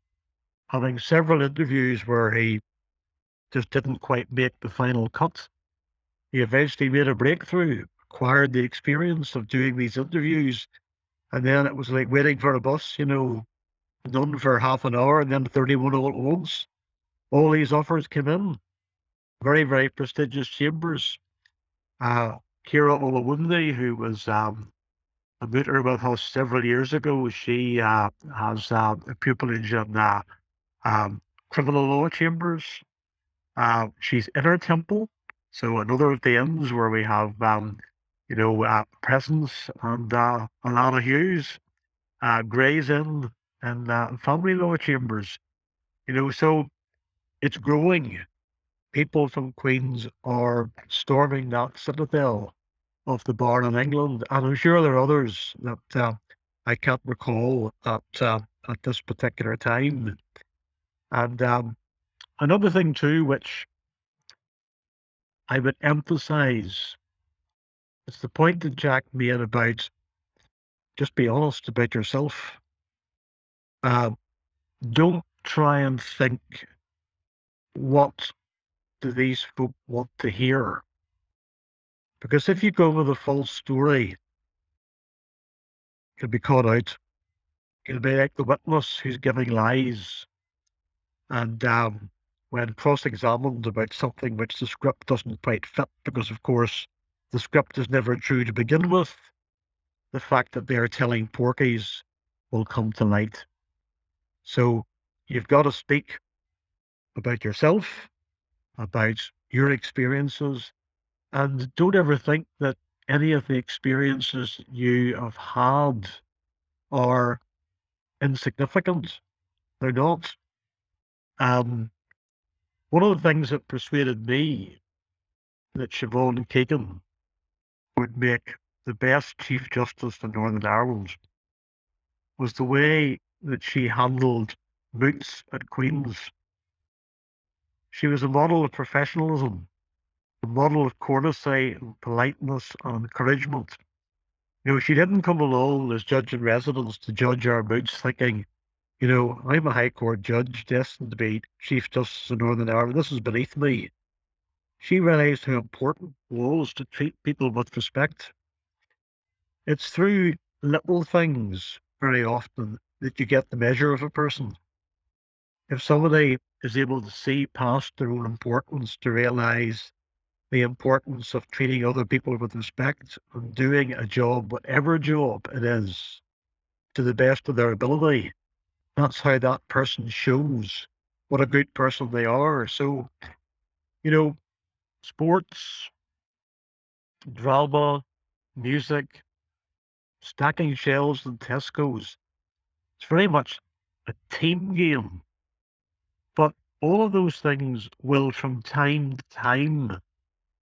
D: having several interviews where he just didn't quite make the final cut. He eventually made a breakthrough, acquired the experience of doing these interviews, and then it was like waiting for a bus, you know, none for half an hour and then 31 all at once. All these offers came in. Very, very prestigious chambers. Uh, Kira Olawunde, who was um, a mooter with us several years ago, she uh, has uh, a pupillage in uh, um, criminal law chambers. Uh, she's Inner Temple, so another of the inns where we have, um, you know, uh, presence and uh, Alana Hughes, uh, Gray's Inn, and uh, family law chambers. You know, so it's growing. People from Queens are storming that citadel of the bar in England, and I'm sure there are others that uh, I can't recall at uh, at this particular time. And um, another thing, too, which I would emphasize is the point that Jack made about just be honest about yourself. Uh, don't try and think what do these folk want to hear. Because if you go with a false story, you'll be caught out. You'll be like the witness who's giving lies and um, when cross-examined about something which the script doesn't quite fit, because of course the script is never true to begin with, the fact that they're telling porkies will come to light. So you've got to speak about yourself, about your experiences, and don't ever think that any of the experiences you have had are insignificant. They're not Um, one of the things that persuaded me that Siobhan Keegan would make the best Chief Justice in Northern Ireland was the way that she handled moots at Queen's. She was a model of professionalism, a model of courtesy and politeness and encouragement. You know, she didn't come along as judge in residence to judge our moots thinking, you know, I'm a High Court judge destined to be Chief Justice of Northern Ireland. This is beneath me. She realised how important it was to treat people with respect. It's through little things very often that you get the measure of a person. If somebody is able to see past their own importance to realise the importance of treating other people with respect and doing a job, whatever job it is, to the best of their ability, that's how that person shows what a good person they are. So, you know, sports, drama, music, stacking shelves in Tesco's, it's very much a team game. All of those things will, from time to time,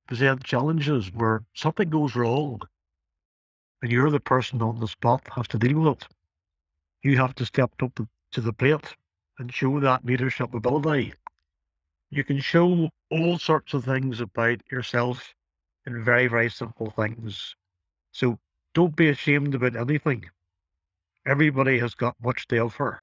D: present challenges where something goes wrong and you're the person on the spot has to deal with it. You have to step up to the plate and show that leadership ability. You can show all sorts of things about yourself in very, very simple things. So don't be ashamed about anything. Everybody has got much to offer.